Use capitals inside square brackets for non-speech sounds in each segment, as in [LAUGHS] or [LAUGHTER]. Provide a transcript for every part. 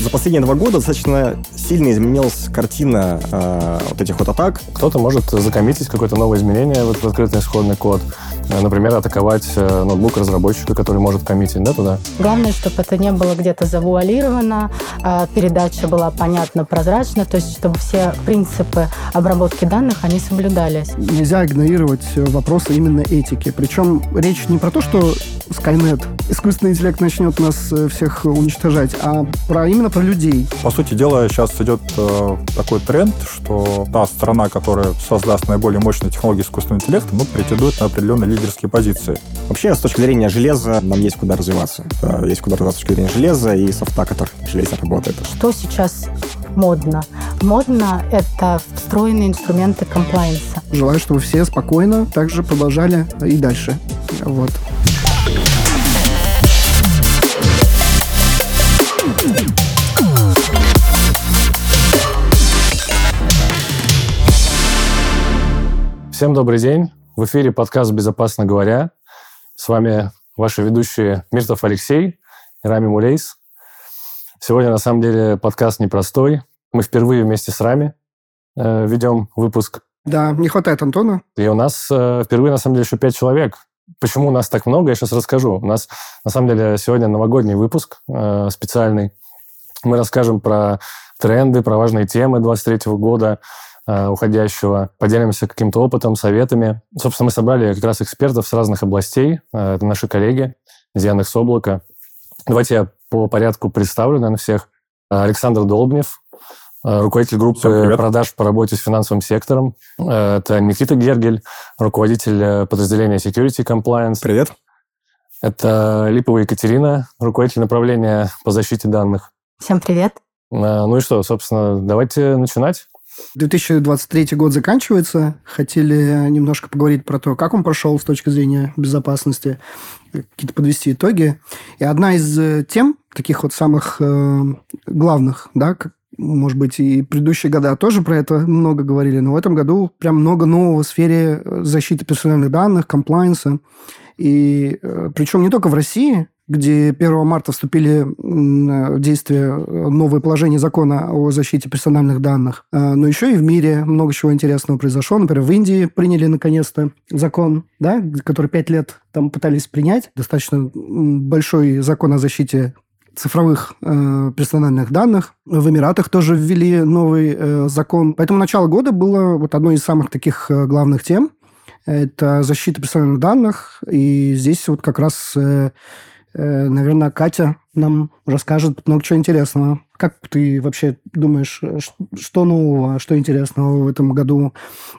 За последние два года достаточно сильно изменилась картина э, вот этих вот атак. Кто-то может закоммитить какое-то новое изменение вот в открытый исходный код. Э, например, атаковать э, ноутбук разработчика, который может коммитить да, туда. Главное, чтобы это не было где-то завуалировано, а передача была понятна, прозрачна, то есть чтобы все принципы обработки данных, они соблюдались. Нельзя игнорировать вопросы именно этики. Причем речь не про то, что Skynet, искусственный интеллект начнет нас э, всех уничтожать, а про именно про людей. По сути дела, сейчас идет э, такой тренд, что та страна, которая создаст наиболее мощные технологии искусственного интеллекта, ну, претендует на определенные лидерские позиции. Вообще, с точки зрения железа, нам есть куда развиваться. Есть куда развиваться с точки зрения железа и софта, который в железе работает. Что сейчас модно? Модно — это встроенные инструменты комплайенса. Желаю, чтобы все спокойно также продолжали и дальше. Вот. Всем добрый день. В эфире подкаст «Безопасно говоря». С вами ваши ведущие Миртов Алексей и Рами Мулейс. Сегодня, на самом деле, подкаст непростой. Мы впервые вместе с Рами э, ведем выпуск. Да, не хватает Антона. И у нас э, впервые, на самом деле, еще пять человек. Почему у нас так много, я сейчас расскажу. У нас, на самом деле, сегодня новогодний выпуск э, специальный. Мы расскажем про тренды, про важные темы 23 года, уходящего, поделимся каким-то опытом, советами. Собственно, мы собрали как раз экспертов с разных областей. Э, это наши коллеги из Яндекс Облака. Давайте я по порядку представлю, наверное, всех. Александр Долбнев, э, руководитель группы продаж по работе с финансовым сектором. Это Никита Гергель, руководитель подразделения Security Compliance. Привет. Это Липова Екатерина, руководитель направления по защите данных. Всем привет. Ну и что, собственно, давайте начинать. 2023 год заканчивается. Хотели немножко поговорить про то, как он прошел с точки зрения безопасности, какие-то подвести итоги. И одна из э, тем, таких вот самых э, главных, да, как, может быть, и предыдущие года тоже про это много говорили, но в этом году прям много нового в сфере э, защиты персональных данных, комплайенса. И э, причем не только в России, где 1 марта вступили в действие новые положения закона о защите персональных данных. А, но еще и в мире много чего интересного произошло. Например, в Индии приняли наконец-то закон, да, который пять лет там пытались принять. Достаточно большой закон о защите цифровых э, персональных данных. В Эмиратах тоже ввели новый э, закон. Поэтому начало года было вот одной из самых таких э, главных тем. Это защита персональных данных. И здесь вот как раз э, Э, наверное, Катя нам расскажет много чего интересного. Как ты вообще думаешь, что нового, что интересного в этом году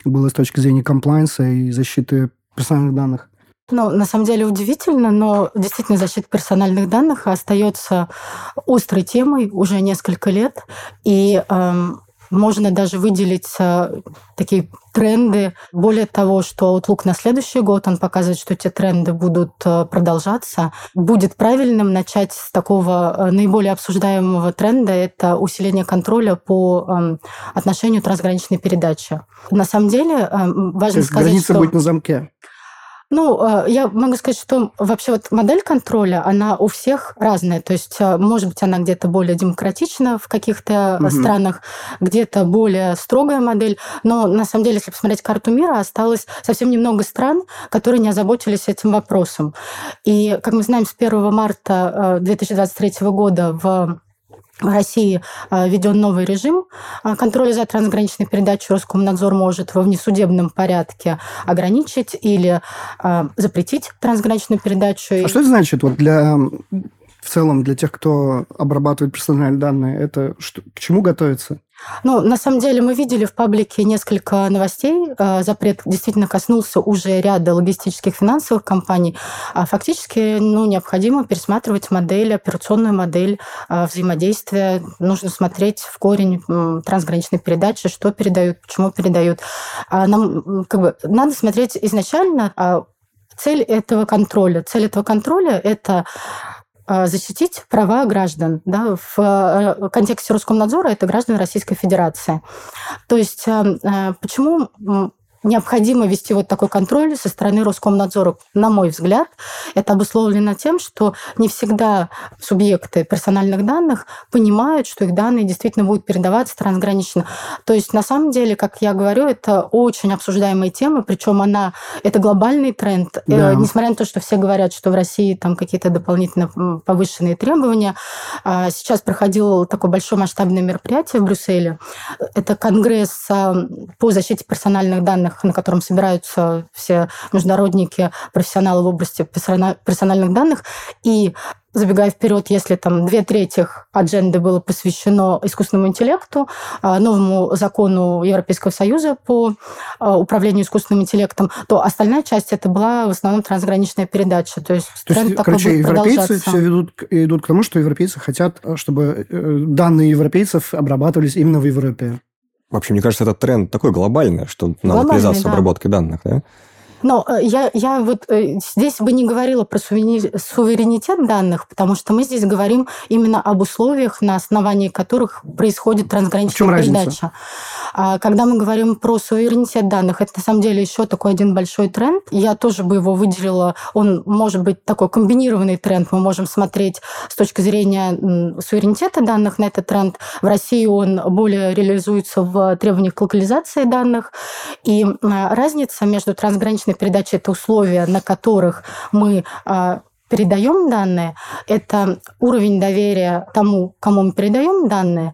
было с точки зрения комплайнса и защиты персональных данных? Ну, на самом деле удивительно, но действительно защита персональных данных остается острой темой уже несколько лет. И эм, можно даже выделить э, такие тренды. Более того, что Outlook на следующий год, он показывает, что эти тренды будут э, продолжаться. Будет правильным начать с такого э, наиболее обсуждаемого тренда, это усиление контроля по эм, отношению трансграничной передачи. На самом деле, эм, важно сказать, граница что... будет на замке. Ну, э, я могу сказать, что вообще вот модель контроля, она у всех разная. То есть, э, может быть, она где-то более демократична в каких-то угу. странах, где-то более строгая модель. Но на самом деле, если посмотреть карту мира, осталось совсем немного стран, которые не озаботились этим вопросом. И, как мы знаем, с 1 марта 2023 года в в России а, введен новый режим а, контроля за трансграничной передачей. Роскомнадзор может во внесудебном порядке ограничить или а, запретить трансграничную передачу. А что это значит вот для в целом для тех, кто обрабатывает персональные данные? Это что, к чему готовиться? Ну, на самом деле мы видели в паблике несколько новостей. Э, запрет действительно коснулся уже ряда логистических финансовых компаний. А фактически ну, необходимо пересматривать модель, операционную модель э, взаимодействия. Нужно смотреть в корень трансграничной передачи, что передают, почему передают. А нам как бы, надо смотреть изначально а, цель этого контроля. Цель этого контроля – это защитить права граждан. Да? В э, контексте Роскомнадзора это граждане Российской Федерации. То есть э, э, почему необходимо вести вот такой контроль со стороны Роскомнадзора. На мой взгляд, это обусловлено тем, что не всегда субъекты персональных данных понимают, что их данные действительно будут передаваться трансгранично. То есть, на самом деле, как я говорю, это очень обсуждаемая тема, причем она, это глобальный тренд. Э, да. Несмотря на то, что все говорят, что в России там какие-то дополнительно повышенные требования, а, сейчас проходило такое большое масштабное мероприятие в Брюсселе. Это конгресс а, по защите персональных данных данных, на котором собираются все международники, профессионалы в области персональных данных. И забегая вперед, если там две трети адженды было посвящено искусственному интеллекту, а, новому закону Европейского Союза по а, управлению искусственным интеллектом, то остальная часть это была в основном трансграничная передача. То есть, то есть короче, европейцы все ведут, идут к тому, что европейцы хотят, чтобы э, данные европейцев обрабатывались именно в Европе. Вообще, мне кажется, этот тренд такой глобальный, что надо привязаться да. обработкой данных, да? Но э, я, я вот э, здесь бы не говорила про суверенитет данных, потому что мы здесь говорим именно об условиях, на основании которых происходит трансграничная передача. Разница? Когда мы говорим про суверенитет данных, это на самом деле еще такой один большой тренд. Я тоже бы его выделила. Он может быть такой комбинированный тренд. Мы можем смотреть с точки зрения суверенитета данных на этот тренд. В России он более реализуется в требованиях к локализации данных. И разница между трансграничной личной передачи это условия, на которых мы а, передаем данные, это уровень доверия тому, кому мы передаем данные,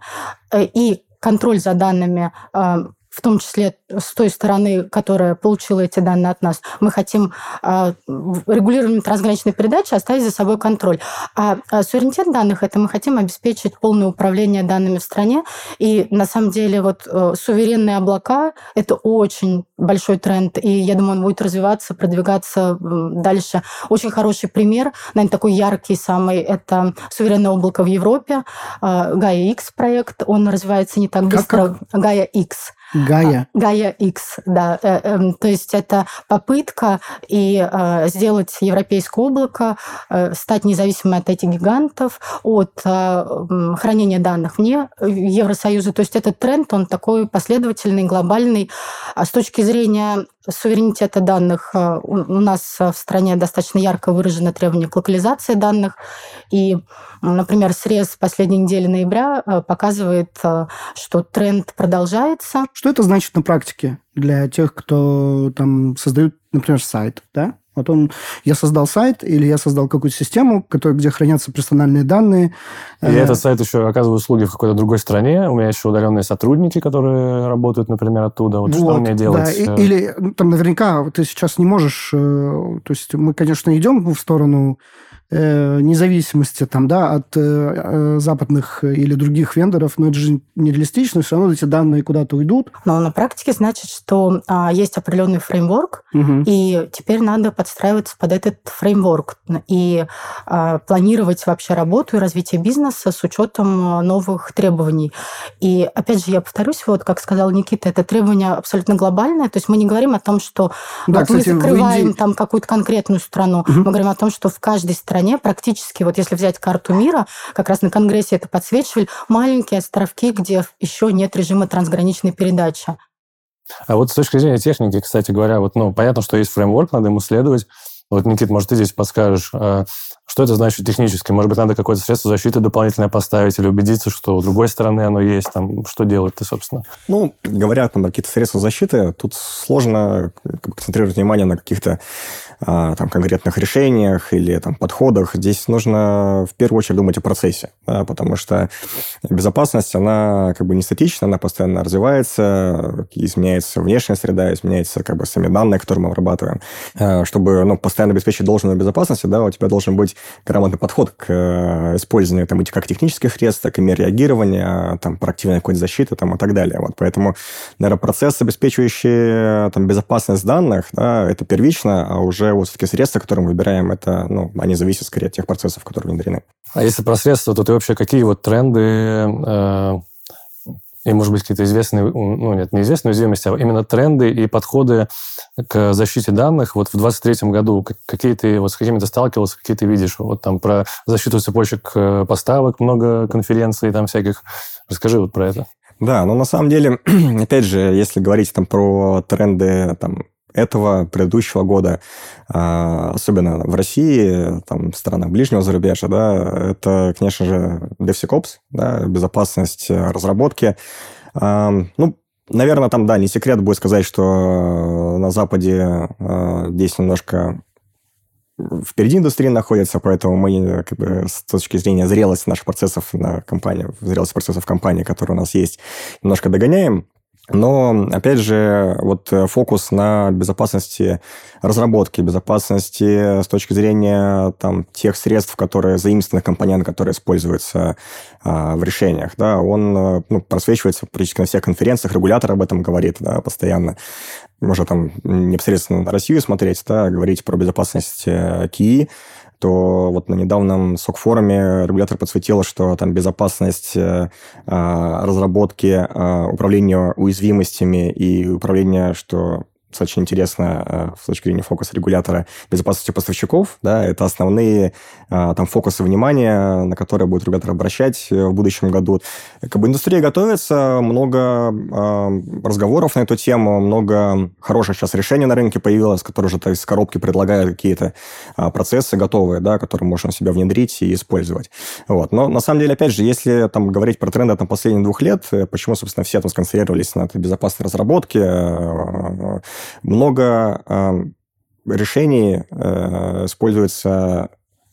э, и контроль за данными а, в том числе с той стороны, которая получила эти данные от нас, мы хотим э, регулированием трансграничной передачи оставить за собой контроль. А, а суверенитет данных – это мы хотим обеспечить полное управление данными в стране. И на самом деле вот э, суверенные облака – это очень большой тренд, и я думаю, он будет развиваться, продвигаться дальше. Очень хороший пример, наверное, такой яркий самый – это суверенное облако в Европе, э, Gaia X проект, он развивается не так быстро. Как, как? Gaia X. Гая. А, Гая X, да. Э, эм, то есть это попытка и э, сделать европейское облако, э, стать независимым от этих гигантов, от хранения данных вне Евросоюза. То есть этот тренд, он такой последовательный, глобальный. А с точки зрения суверенитета данных у нас в стране достаточно ярко выражено требование к локализации данных. И, например, срез последней недели ноября показывает, что тренд продолжается. Что это значит на практике для тех, кто там создают, например, сайт, да? Вот он, я создал сайт или я создал какую-то систему, который, где хранятся персональные данные. И э... этот сайт еще оказывает услуги в какой-то другой стране. У меня еще удаленные сотрудники, которые работают, например, оттуда. Вот, вот что мне делать? Да. Э? или ну, там наверняка ты сейчас не можешь... Э, то есть мы, конечно, идем в сторону независимости там, да, от э, э, западных или других вендоров, но это же нереалистично, все равно эти данные куда-то уйдут. Но на практике значит, что а, есть определенный фреймворк, угу. и теперь надо подстраиваться под этот фреймворк и а, планировать вообще работу и развитие бизнеса с учетом новых требований. И опять же, я повторюсь, вот как сказал Никита, это требование абсолютно глобальное, то есть мы не говорим о том, что да, вот кстати, мы закрываем Индии... там какую-то конкретную страну, угу. мы говорим о том, что в каждой стране стране практически, вот если взять карту мира, как раз на Конгрессе это подсвечивали, маленькие островки, где еще нет режима трансграничной передачи. А вот с точки зрения техники, кстати говоря, вот, ну, понятно, что есть фреймворк, надо ему следовать. Вот, Никит, может, ты здесь подскажешь, а, что это значит технически? Может быть, надо какое-то средство защиты дополнительное поставить или убедиться, что у другой стороны оно есть? Там, что делать ты, собственно? Ну, говоря там, какие-то средства защиты, тут сложно концентрировать внимание на каких-то а, там, конкретных решениях или там, подходах. Здесь нужно в первую очередь думать о процессе, да, потому что безопасность, она как бы не статична, она постоянно развивается, изменяется внешняя среда, изменяются как бы сами данные, которые мы обрабатываем. А, чтобы ну, постоянно обеспечить должную безопасность, да, у тебя должен быть грамотный подход к э, использованию там, как технических средств, так и мер реагирования, там, проактивной какой-то защиты там, и так далее. Вот, поэтому, наверное, процесс, обеспечивающий там, безопасность данных, да, это первично, а уже вот все-таки средства, которые мы выбираем, это, ну, они зависят скорее от тех процессов, которые внедрены. А если про средства, то ты вообще какие вот тренды э, и, может быть, какие-то известные, ну, нет, не известные уязвимости, а именно тренды и подходы к защите данных вот в 2023 году? Какие ты, вот с какими ты сталкивался, какие ты видишь? Вот там про защиту цепочек э, поставок много конференций там всяких. Расскажи вот про это. Да, но на самом деле, [CLEARS THROAT] опять же, если говорить там про тренды там, этого предыдущего года, а, особенно в России, там, в странах ближнего зарубежья, да, это, конечно же, DevSecOps, да, безопасность разработки. Ну, наверное, там, да, не секрет будет сказать, что на Западе а, здесь немножко впереди индустрии находится, поэтому мы как бы, с точки зрения зрелости наших процессов на компании, зрелости процессов компании, которые у нас есть, немножко догоняем. Но, опять же, вот э, фокус на безопасности разработки, безопасности с точки зрения там, тех средств, которые заимствованных компонент, которые используются а, в решениях, да, он э, ну, просвечивается практически на всех конференциях, регулятор об этом говорит да, постоянно. Можно там непосредственно на Россию смотреть, да, говорить про безопасность э, КИИ, то вот на недавнем СОК-форуме регулятор подсветил, что там безопасность э, а, разработки, э, управления уязвимостями и управления, что очень интересно э, с точки зрения фокуса регулятора безопасности поставщиков. Да, это основные э, там фокусы внимания, на которые будет регулятор обращать э, в будущем году. Как бы индустрия готовится, много разговоров на эту тему, много хороших сейчас решений на рынке появилось, которые уже из коробки предлагают какие-то процессы готовые, да, которые можно себя внедрить и использовать. Вот. Но на самом деле, опять же, если там говорить про тренды там, последних двух лет, почему, собственно, все там сконцентрировались на безопасной разработке, много э, решений э, используется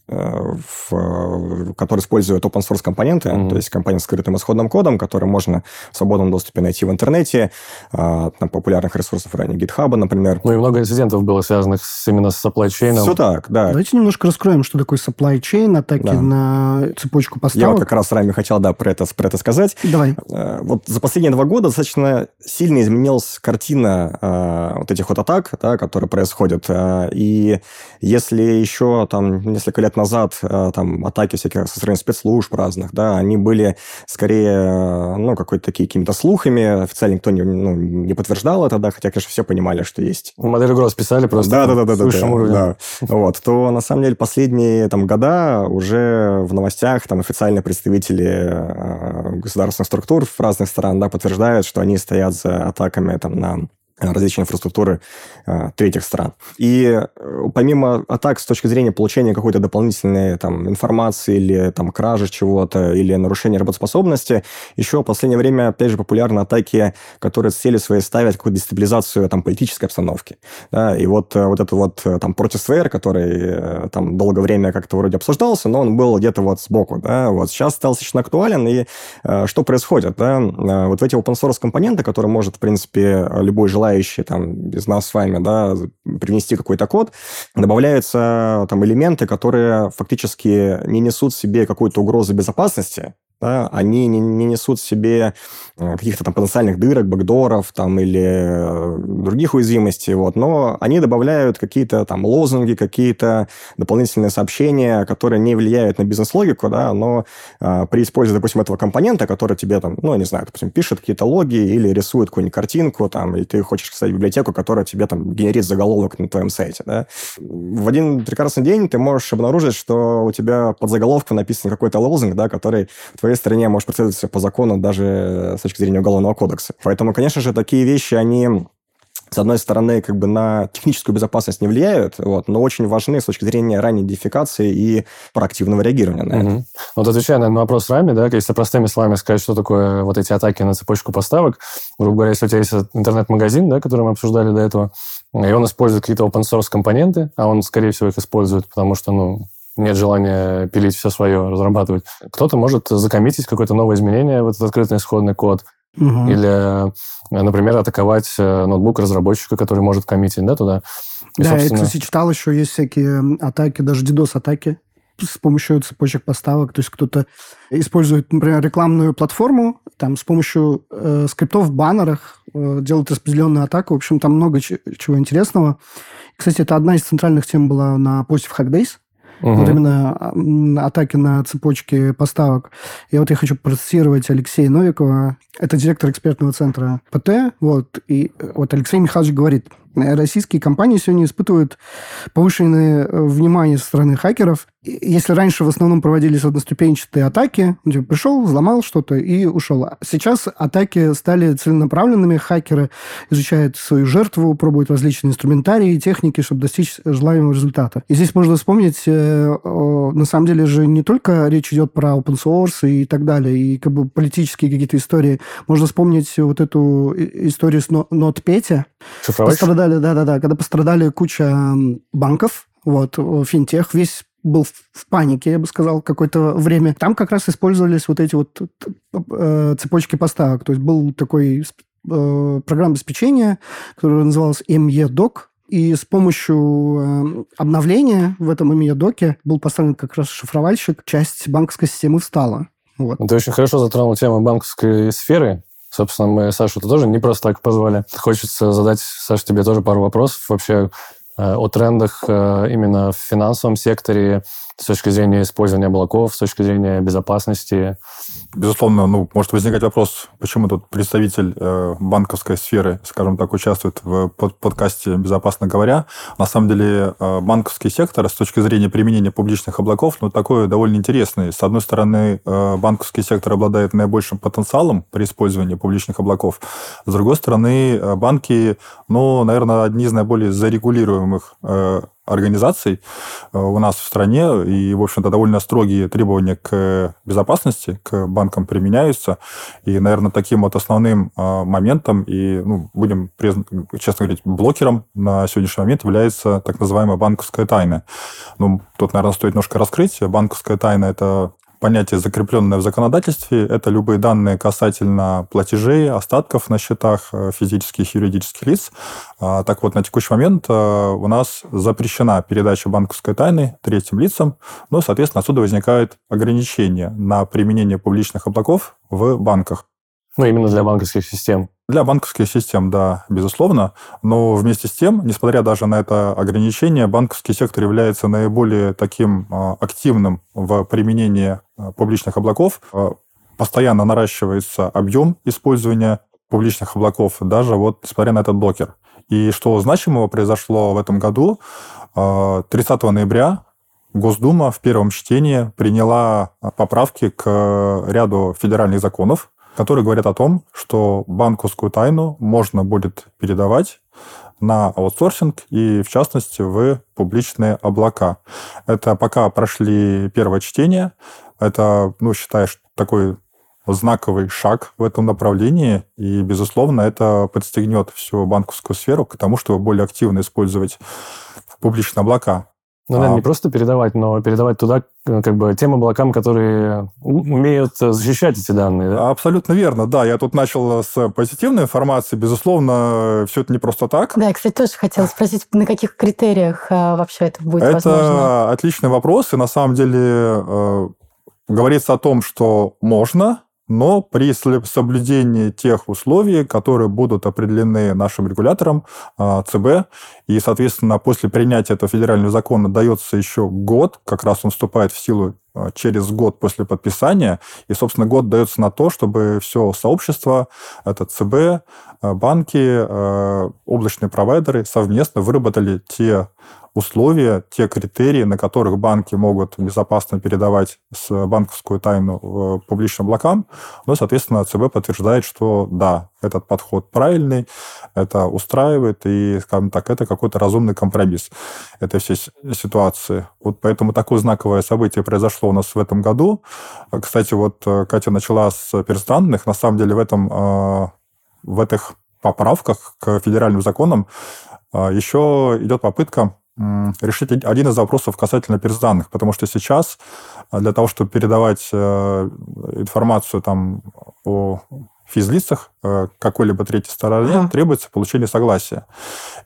в, который использует open source компоненты, mm-hmm. то есть компонент с скрытым исходным кодом, который можно в свободном доступе найти в интернете, а, там популярных ресурсов ранее GitHub, например. Ну и много инцидентов было связанных с, именно с supply chain. Все так, да. Давайте немножко раскроем, что такое supply chain, атаки да. на цепочку поставок. Я вот как раз с вами хотел, да, про это, про это сказать. Давай. Э, вот за последние два года достаточно сильно изменилась картина э, вот этих вот атак, да, которые происходят. И если еще там несколько лет назад э, там атаки всяких со стороны спецслужб разных, да, они были скорее, э, ну, какой-то такие какими-то слухами, официально никто не, ну, не подтверждал это, да, хотя, конечно, все понимали, что есть. Модель угроз писали просто да, да, да, да, да, да, да. Вот, то на самом деле последние там года уже в новостях там официальные представители э, государственных структур в разных странах, да, подтверждают, что они стоят за атаками там на различной инфраструктуры э, третьих стран. И э, помимо атак с точки зрения получения какой-то дополнительной там, информации или там, кражи чего-то, или нарушения работоспособности, еще в последнее время, опять же, популярны атаки, которые цели свои ставят какую-то дестабилизацию там, политической обстановки. Да? И вот, э, вот этот вот э, там протествейр, который э, там долгое время как-то вроде обсуждался, но он был где-то вот сбоку. Да? Вот сейчас стал достаточно актуален, и э, что происходит? Да? Вот эти open source компоненты, которые может, в принципе, любой желающий желающие там без нас с вами, да, привнести какой-то код, добавляются там элементы, которые фактически не несут в себе какой-то угрозы безопасности, да, они не, не несут в себе э, каких-то там потенциальных дырок, бэкдоров там, или э, других уязвимостей, вот, но они добавляют какие-то там лозунги, какие-то дополнительные сообщения, которые не влияют на бизнес-логику, да, но а, при использовании, допустим, этого компонента, который тебе там, ну, не знаю, допустим, пишет какие-то логи или рисует какую-нибудь картинку, там, и ты хочешь создать библиотеку, которая тебе там генерит заголовок на твоем сайте, да, в один прекрасный день ты можешь обнаружить, что у тебя под заголовком написан какой-то лозунг, да, который твоей стране может преследоваться по закону даже с точки зрения Уголовного кодекса. Поэтому, конечно же, такие вещи, они с одной стороны, как бы на техническую безопасность не влияют, вот, но очень важны с точки зрения ранней идентификации и проактивного реагирования на угу. это. Вот отвечая на вопрос Рами, да, если простыми словами сказать, что такое вот эти атаки на цепочку поставок, грубо говоря, если у тебя есть интернет-магазин, да, который мы обсуждали до этого, и он использует какие-то open-source компоненты, а он, скорее всего, их использует, потому что, ну, нет желания пилить все свое, разрабатывать. Кто-то может закоммитить какое-то новое изменение в этот открытый исходный код, угу. или, например, атаковать э, ноутбук разработчика, который может коммитить да, туда. И, да, собственно... я, кстати, читал еще, есть всякие атаки, даже DDoS-атаки с помощью цепочек поставок. То есть кто-то использует, например, рекламную платформу, там с помощью э, скриптов в баннерах э, делают распределенную атаку. В общем, там много чего интересного. Кстати, это одна из центральных тем была на посте в Hackdays. Угу. Вот именно атаки на цепочки поставок. И вот я хочу процитировать Алексея Новикова. Это директор экспертного центра ПТ. Вот, и вот Алексей Михайлович говорит, российские компании сегодня испытывают повышенное э, внимание со стороны хакеров. Если раньше в основном проводились одноступенчатые атаки, типа пришел, взломал что-то и ушел. Сейчас атаки стали целенаправленными. Хакеры изучают свою жертву, пробуют различные инструментарии и техники, чтобы достичь желаемого результата. И здесь можно вспомнить, э, на самом деле же не только речь идет про open source и так далее, и как бы политические какие-то истории. Можно вспомнить вот эту историю с NotPetya. Пострадали, да-да-да, когда пострадали куча банков, вот, финтех, весь был в панике, я бы сказал, какое-то время. Там как раз использовались вот эти вот э, цепочки поставок. То есть был такой э, программа обеспечения, которая называлась MEDOC, и с помощью э, обновления в этом MEDOC был поставлен как раз шифровальщик, часть банковской системы встала. Вот. Ты очень хорошо затронул тему банковской сферы. Собственно, мы Сашу -то тоже не просто так позвали. Хочется задать, Саша, тебе тоже пару вопросов вообще э, о трендах э, именно в финансовом секторе, с точки зрения использования облаков, с точки зрения безопасности? Безусловно, ну, может возникать вопрос, почему тут представитель э, банковской сферы, скажем так, участвует в под подкасте «Безопасно говоря». На самом деле, э, банковский сектор с точки зрения применения публичных облаков, ну, такой довольно интересный. С одной стороны, э, банковский сектор обладает наибольшим потенциалом при использовании публичных облаков. С другой стороны, э, банки, ну, наверное, одни из наиболее зарегулируемых э, организаций э, у нас в стране, и, в общем-то, довольно строгие требования к безопасности к банкам применяются. И, наверное, таким вот основным э, моментом и, ну, будем честно говорить, блокером на сегодняшний момент является так называемая банковская тайна. Ну, тут, наверное, стоит немножко раскрыть. Банковская тайна – это понятие, закрепленное в законодательстве, это любые данные касательно платежей, остатков на счетах э, физических и юридических лиц. А, так вот, на текущий момент э, у нас запрещена передача банковской тайны третьим лицам, но, соответственно, отсюда возникают ограничения на применение публичных облаков в банках. Ну, именно для банковских систем. Для банковских систем, да, безусловно. Но вместе с тем, несмотря даже на это ограничение, банковский сектор является наиболее таким а, активным в применении а, публичных облаков. А, постоянно наращивается объем использования публичных облаков, даже вот несмотря на этот блокер. И что значимого произошло в этом году, 30 ноября Госдума в первом чтении приняла поправки к ряду федеральных законов, которые говорят о том, что банковскую тайну можно будет передавать на аутсорсинг и, в частности, в публичные облака. Это пока прошли первое чтение. Это, ну, считаешь, такой знаковый шаг в этом направлении, и, безусловно, это подстегнет всю банковскую сферу к тому, чтобы более активно использовать публичные облака. Ну, наверное, а... не просто передавать, но передавать туда э, как бы тем облакам, которые умеют э, защищать эти данные. Да? Абсолютно верно, да. Я тут начал с позитивной информации. Безусловно, все это не просто так. Да, я, кстати, тоже хотела спросить, на каких критериях э, вообще это будет это возможно? Это отличный вопрос. И на самом деле э, говорится о том, что можно, но при соблюдении тех условий, которые будут определены нашим регулятором а, ЦБ, и, соответственно, после принятия этого федерального закона дается еще год, как раз он вступает в силу а, через год после подписания, и, собственно, год дается на то, чтобы все сообщество, это ЦБ, а, банки, облачные провайдеры совместно выработали те условия, те критерии, на которых банки могут безопасно передавать банковскую тайну публичным облакам. Ну, соответственно, ЦБ подтверждает, что да, этот подход правильный, это устраивает, и, скажем так, это какой-то разумный компромисс этой всей ситуации. Вот поэтому такое знаковое событие произошло у нас в этом году. Кстати, вот э, Катя начала с персданных. На самом деле в этом э, в этих поправках к федеральным законам э, еще идет попытка решить один из вопросов касательно персданных, потому что сейчас а, для того, чтобы передавать э, информацию там о физлицах э, какой-либо третьей стороне, ага. требуется получение согласия.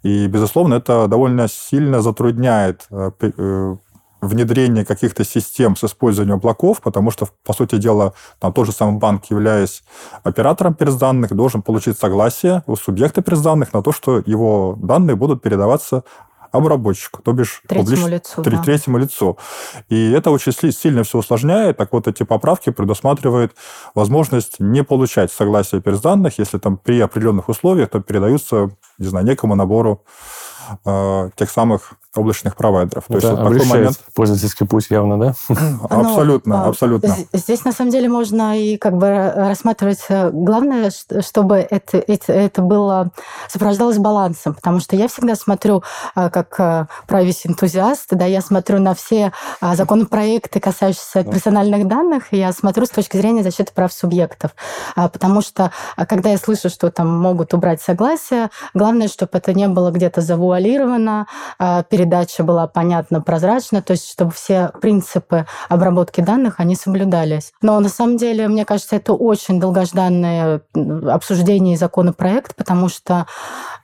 И, безусловно, это довольно сильно затрудняет э, внедрение каких-то систем с использованием облаков, потому что, по сути дела, там тот же самый банк, являясь оператором персданных, должен получить согласие у субъекта персданных на то, что его данные будут передаваться обработчику, то бишь третьему, лицу, тр- да. третьему лицу. И это очень сильно все усложняет. Так вот, эти поправки предусматривают возможность не получать согласие персданных, если там при определенных условиях то передаются, не знаю, некому набору э, тех самых облачных провайдеров. То есть вот такой момент... пользовательский путь явно, да? абсолютно, [LAUGHS] ну, абсолютно. Здесь на самом деле можно и как бы рассматривать э, главное, чтобы это, это, это было сопровождалось балансом, потому что я всегда смотрю э, как privacy энтузиаст, да, я смотрю на все а, законопроекты, касающиеся персональных данных, и я смотрю с точки зрения защиты прав субъектов, а, потому что а, когда я слышу, что там могут убрать согласие, главное, чтобы это не было где-то завуалировано, перед передача была понятна, прозрачна, то есть чтобы все принципы обработки данных, они соблюдались. Но на самом деле, мне кажется, это очень долгожданное обсуждение и законопроект, потому что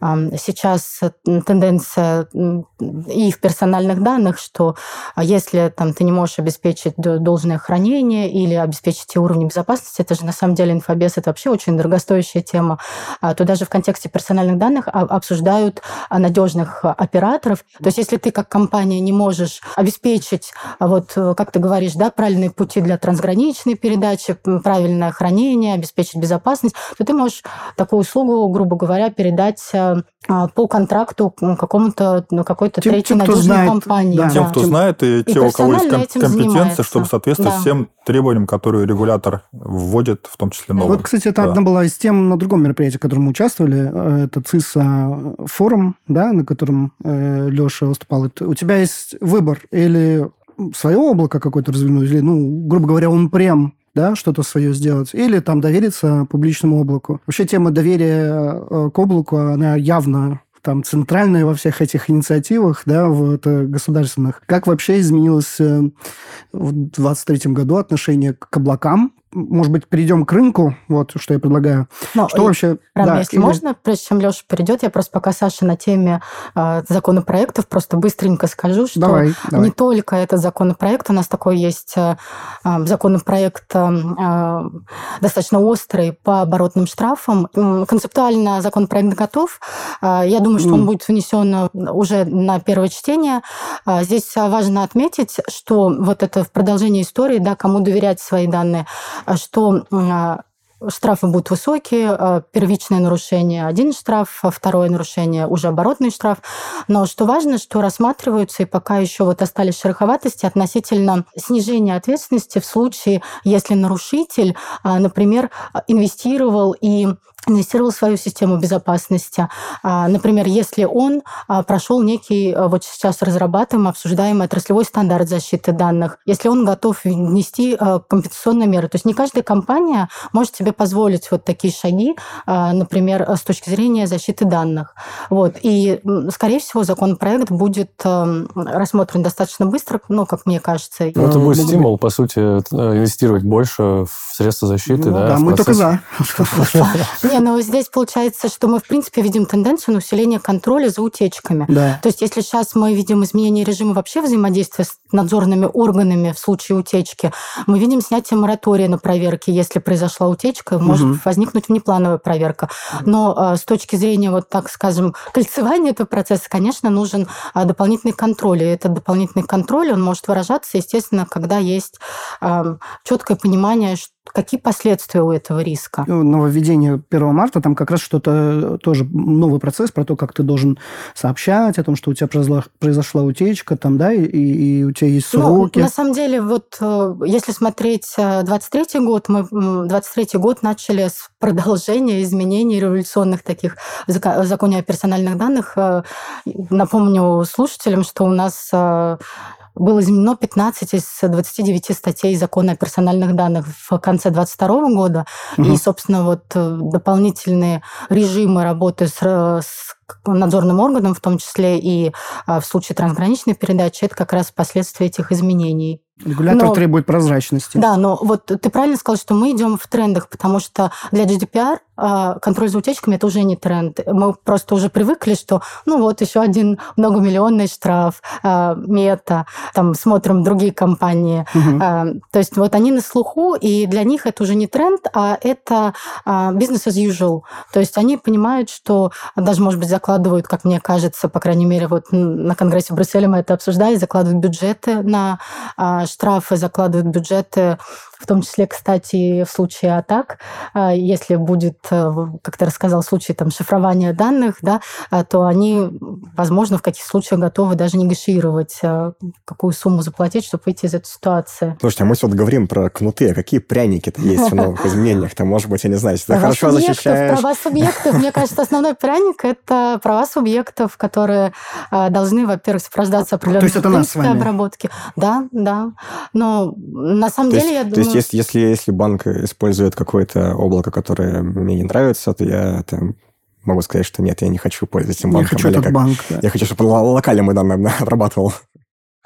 сейчас тенденция и в персональных данных, что если там, ты не можешь обеспечить должное хранение или обеспечить уровень безопасности, это же на самом деле инфобес, это вообще очень дорогостоящая тема, то даже в контексте персональных данных обсуждают надежных операторов. То есть если ты как компания не можешь обеспечить, вот как ты говоришь, да, правильные пути для трансграничной передачи, правильное хранение, обеспечить безопасность, то ты можешь такую услугу, грубо говоря, передать по контракту какому-то ну, какой-то тем, третьей тем, надежной знает, компании. Да. Тем, кто знает, и, и те, у кого есть компетенция, чтобы соответствовать да. всем требованиям, которые регулятор вводит, в том числе новые. Вот, кстати, это да. одна была из тем на другом мероприятии, в котором мы участвовали. Это ЦИСа форум, да, на котором э, Леша выступал. У тебя есть выбор или свое облако какое-то развернуть, или, ну, грубо говоря, он прям да, что-то свое сделать, или там довериться публичному облаку. Вообще тема доверия к облаку, она явно там центральная во всех этих инициативах, да, вот, государственных. Как вообще изменилось в 2023 году отношение к облакам? Может быть, перейдем к рынку, вот что я предлагаю. Но, что вообще... Рам, да, если и... можно, прежде чем Леша перейдет, я просто пока Саша на теме э, законопроектов просто быстренько скажу, что давай, давай. не только этот законопроект, у нас такой есть э, законопроект э, достаточно острый по оборотным штрафам. Концептуально законопроект готов. Я думаю, что mm. он будет внесен уже на первое чтение. Здесь важно отметить, что вот это в продолжении истории, да, кому доверять свои данные, что штрафы будут высокие, первичное нарушение один штраф, второе нарушение уже оборотный штраф. Но что важно, что рассматриваются и пока еще вот остались шероховатости относительно снижения ответственности в случае, если нарушитель, например, инвестировал и инвестировал в свою систему безопасности. Например, если он прошел некий, вот сейчас разрабатываем, обсуждаемый отраслевой стандарт защиты данных, если он готов внести компенсационные меры. То есть не каждая компания может себе позволить вот такие шаги, например, с точки зрения защиты данных. Вот. И, скорее всего, законопроект будет рассмотрен достаточно быстро, ну, как мне кажется. Ну, это будет стимул, по сути, инвестировать больше в средства защиты. Ну, да, да мы только за. [LAUGHS] [LAUGHS] [LAUGHS] Не, но здесь получается, что мы, в принципе, видим тенденцию на усиление контроля за утечками. Да. То есть, если сейчас мы видим изменение режима вообще взаимодействия с надзорными органами в случае утечки, мы видим снятие моратория на проверки. Если произошла утечка, может угу. возникнуть внеплановая проверка. Но э, с точки зрения, вот так скажем, кольцевания этого процесса, конечно, нужен э, дополнительный контроль. И этот дополнительный контроль, он может выражаться, естественно, когда есть э, четкое понимание, что Какие последствия у этого риска? Нововведение 1 марта, там как раз что-то, тоже новый процесс про то, как ты должен сообщать о том, что у тебя произошла, произошла утечка, там, да, и, и у тебя есть сроки. Ну, на самом деле, вот если смотреть 23 год, мы 23 год начали с продолжения изменений революционных таких в законе о персональных данных. Напомню слушателям, что у нас было изменено 15 из 29 статей закона о персональных данных в конце 2022 года. Угу. И, собственно, вот э, дополнительные режимы работы с, с надзорным органом, в том числе и а, в случае трансграничной передачи, это как раз последствия этих изменений. Регулятор но, требует прозрачности. Да, но вот ты правильно сказал, что мы идем в трендах, потому что для GDPR а, контроль за утечками это уже не тренд. Мы просто уже привыкли, что ну вот еще один многомиллионный штраф, а, мета, там смотрим другие компании. Угу. То есть вот они на слуху, и для них это уже не тренд, а это business as usual. То есть они понимают, что даже, может быть, за закладывают, как мне кажется, по крайней мере, вот на Конгрессе в Брюсселе мы это обсуждали, закладывают бюджеты на а, штрафы, закладывают бюджеты в том числе, кстати, в случае атак, а, если будет, э, как ты рассказал, случай там, шифрования данных, да, а, то они, возможно, в каких случаях готовы даже негашировать, а, какую сумму заплатить, чтобы выйти из этой ситуации. Слушайте, а мы вот говорим про кнуты, а какие пряники-то есть в новых [LAUGHS] изменениях-то? Может быть, я не знаю, если ты хорошо защищаешь... Права субъектов, мне кажется, основной пряник – это права субъектов, которые должны, во-первых, сопровождаться определенной обработки. Да, да. Но на самом деле, я думаю, есть, если, если банк использует какое-то облако, которое мне не нравится, то я там могу сказать, что нет, я не хочу пользоваться этим банком. Я хочу этот как... банк. Да. Я хочу, чтобы локально мы данные обрабатывал.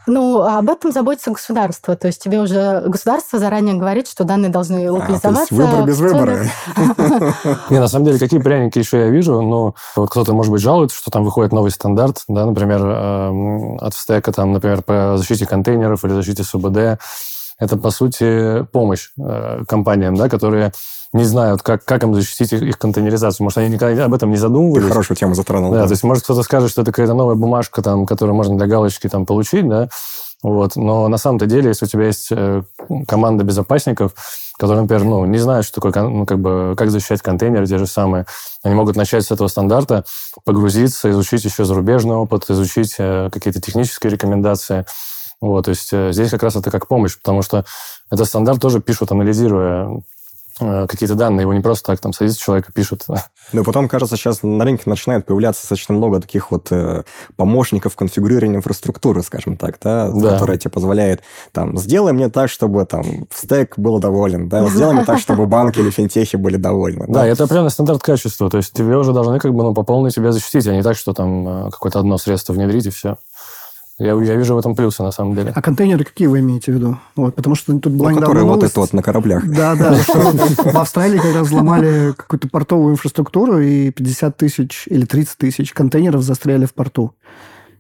Ну, а об этом заботится государство. То есть тебе уже государство заранее говорит, что данные должны локализоваться. А, выбор без выбора. [LAUGHS] Не, на самом деле, какие пряники еще я вижу? Ну, вот кто-то, может быть, жалуется, что там выходит новый стандарт, да, например, эм, от стека, там, например, по защите контейнеров или защите СУБД это, по сути, помощь э, компаниям, да, которые не знают, как, как им защитить их, их контейнеризацию. Может, они никогда об этом не задумывались. Ты хорошую тему затронул. Да, да, то есть, может, кто-то скажет, что это какая-то новая бумажка, там, которую можно для галочки там, получить, да, вот. Но на самом-то деле, если у тебя есть э, команда безопасников, которые, например, ну, не знают, что такое, ну, как бы, как защищать контейнеры, те же самые. Они могут начать с этого стандарта, погрузиться, изучить еще зарубежный опыт, изучить э, какие-то технические рекомендации. Вот, то есть э, здесь как раз это как помощь, потому что этот стандарт тоже пишут, анализируя э, какие-то данные, его не просто так там садится человек и пишет. [LAUGHS] Ну и потом, кажется, сейчас на рынке начинает появляться достаточно много таких вот э, помощников конфигурирования инфраструктуры, скажем так, да, да. которая тебе позволяет там, сделай мне так, чтобы там стек был доволен, да, сделай мне так, чтобы банки или финтехи были довольны. Да, это определенный стандарт качества, то есть тебе уже должны как бы ну, по полной тебя защитить, а не так, что там какое-то одно средство внедрить и все. Я, я вижу в этом плюсы, на самом деле. А контейнеры какие вы имеете в виду? Вот, потому что тут была ну, которые вот это вот на кораблях. Да, да. [LAUGHS] В Австралии как раз взломали какую-то портовую инфраструктуру, и 50 тысяч или 30 тысяч контейнеров застряли в порту.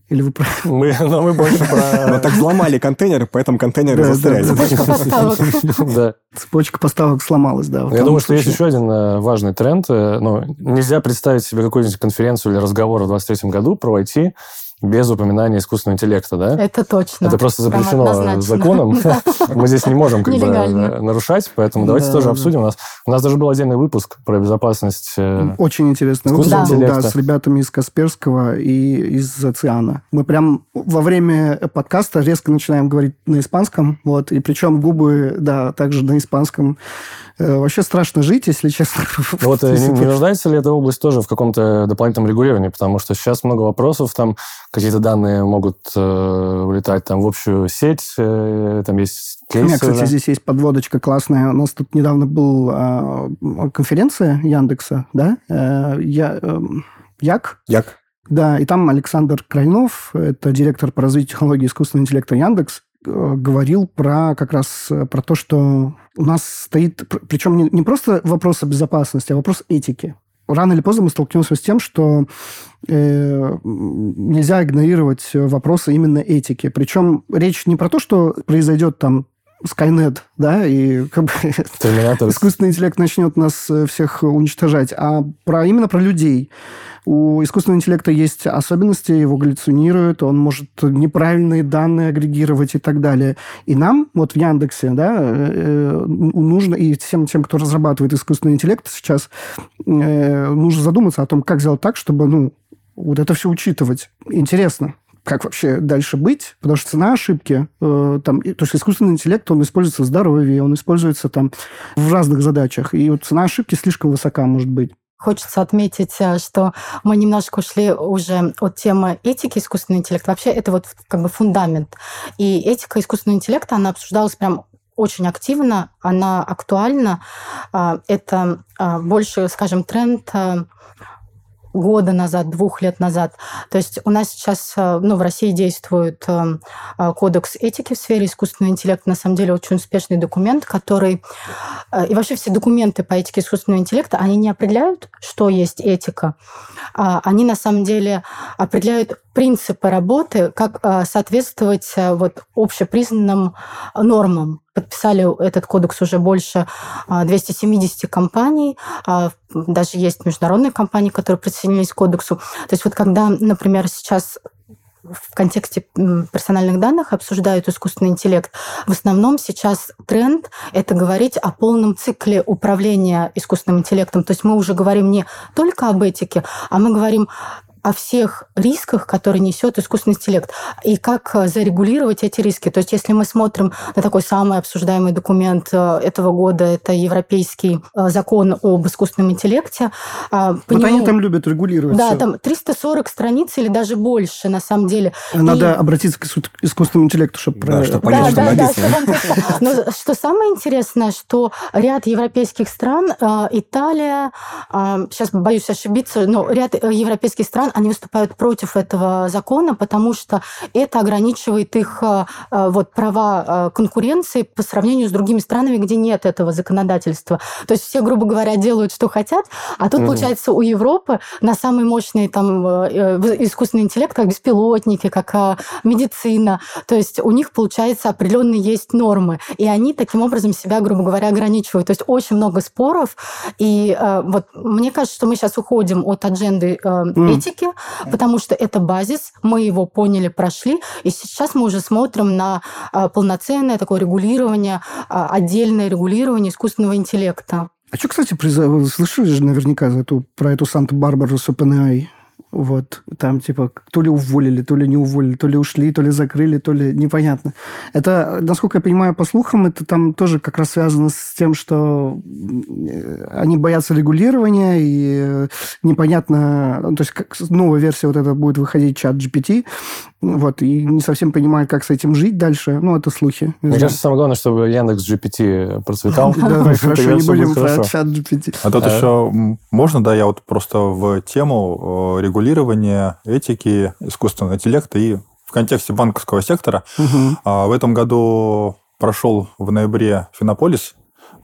Или вы про... Мы, но мы больше про... [LAUGHS] Мы так взломали контейнеры, поэтому контейнеры да, застряли. Цепочка поставок. [LAUGHS] Да. Цепочка поставок сломалась, да. Я думаю, что есть еще один э, важный тренд. Э, ну, нельзя представить себе какую-нибудь конференцию или разговор в 2023 году про IT, без упоминания искусственного интеллекта, да? Это точно. Это просто запрещено законом. [LAUGHS] Мы здесь не можем как бы нарушать, поэтому давайте тоже обсудим. У нас, у нас даже был отдельный выпуск про безопасность э, Очень интересный выпуск был, да, с ребятами из Касперского и из Циана. Мы прям во время подкаста резко начинаем говорить на испанском, вот, и причем губы, да, также на испанском. Э, вообще страшно жить, если честно. [LAUGHS] Вот э, не, не нуждается ли эта область тоже в каком-то дополнительном регулировании? Потому что сейчас много вопросов, там какие-то данные могут э, улетать там в общую сеть, э, там есть кейсы. У меня, кстати, уже. здесь есть подводочка классная. У нас тут недавно был э, конференция Яндекса, да? Э, я, э, Як? Як. Да, и там Александр Крайнов, это директор по развитию технологий искусственного интеллекта Яндекс, говорил про как раз э, про то, что у нас стоит, причем не, не просто вопрос о безопасности, а вопрос этики рано или поздно мы столкнемся с тем, что э, нельзя игнорировать вопросы именно этики. Причем речь не про то, что произойдет там Skynet, да, и как бы [LAUGHS] искусственный интеллект начнет нас э, всех уничтожать, а про, именно про людей. У искусственного интеллекта есть особенности, его галлюцинируют, он может неправильные данные агрегировать и так далее. И нам, вот в Яндексе, да, э, э, нужно, и всем тем, кто разрабатывает искусственный интеллект сейчас, нужно задуматься о том, как сделать так, чтобы, ну, вот это все учитывать. Интересно как вообще дальше быть, потому что цена ошибки, э, там, то есть искусственный интеллект, он используется в здоровье, он используется там в разных задачах, и вот цена ошибки слишком высока может быть. Хочется отметить, э, что мы немножко ушли уже от темы этики искусственного интеллекта. Вообще это вот как бы фундамент. И этика искусственного интеллекта, она обсуждалась прям очень активно, она актуальна. А, это а, больше, скажем, тренд э, года назад, двух лет назад. То есть у нас сейчас э, ну, в России действует э, э, кодекс этики в сфере искусственного интеллекта. На самом деле очень успешный документ, который... И вообще все документы по этике искусственного интеллекта, они не определяют, что есть этика. А они на самом деле определяют принципы работы, как соответствовать вот общепризнанным нормам. Подписали этот кодекс уже больше 270 компаний, даже есть международные компании, которые присоединились к кодексу. То есть вот когда, например, сейчас в контексте персональных данных обсуждают искусственный интеллект, в основном сейчас тренд – это говорить о полном цикле управления искусственным интеллектом. То есть мы уже говорим не только об этике, а мы говорим о всех рисках, которые несет искусственный интеллект, и как э, зарегулировать эти риски. То есть если мы смотрим на такой самый обсуждаемый документ э, этого года, это Европейский э, закон об искусственном интеллекте. По вот нему... они там любят регулировать Да, все. там 340 страниц или даже больше, на самом деле. Надо и... обратиться к искусственному интеллекту, чтобы... Да, чтобы понять, да, что да. Да, Но что самое интересное, что ряд европейских стран, Италия, сейчас боюсь ошибиться, но ряд европейских стран, они выступают против этого закона, потому что это ограничивает их э, э, вот, права э, конкуренции по сравнению с другими странами, где нет этого законодательства. То есть все, грубо говоря, делают, что хотят, а тут, mm получается, у Европы на самый мощный там, искусственный интеллект, как беспилотники, как медицина. То есть у них, получается, определенные есть нормы. И они таким образом себя, грубо говоря, ограничивают. То есть очень много споров. И вот мне кажется, что мы сейчас уходим от адженды mm. этики языке, потому что это базис, мы его поняли, прошли, и сейчас мы уже смотрим на а, полноценное такое регулирование, а, отдельное регулирование искусственного интеллекта. А что, кстати, слышали же наверняка эту, про эту Санта-Барбару с OpenAI? Вот, там типа то ли уволили, то ли не уволили, то ли ушли, то ли закрыли, то ли непонятно. Это, насколько я понимаю, по слухам, это там тоже как раз связано с тем, что они боятся регулирования, и непонятно, ну, то есть как новая версия вот эта будет выходить чат GPT, вот, и не совсем понимают, как с этим жить дальше. Ну, это слухи. Мне кажется, самое главное, чтобы Яндекс GPT процветал. [LAUGHS] Да, хорошо, не будем про чат GPT. А тут еще можно, да, я вот просто в тему регулирования регулирования, этики, искусственного интеллекта и в контексте банковского сектора. Угу. В этом году прошел в ноябре Финополис,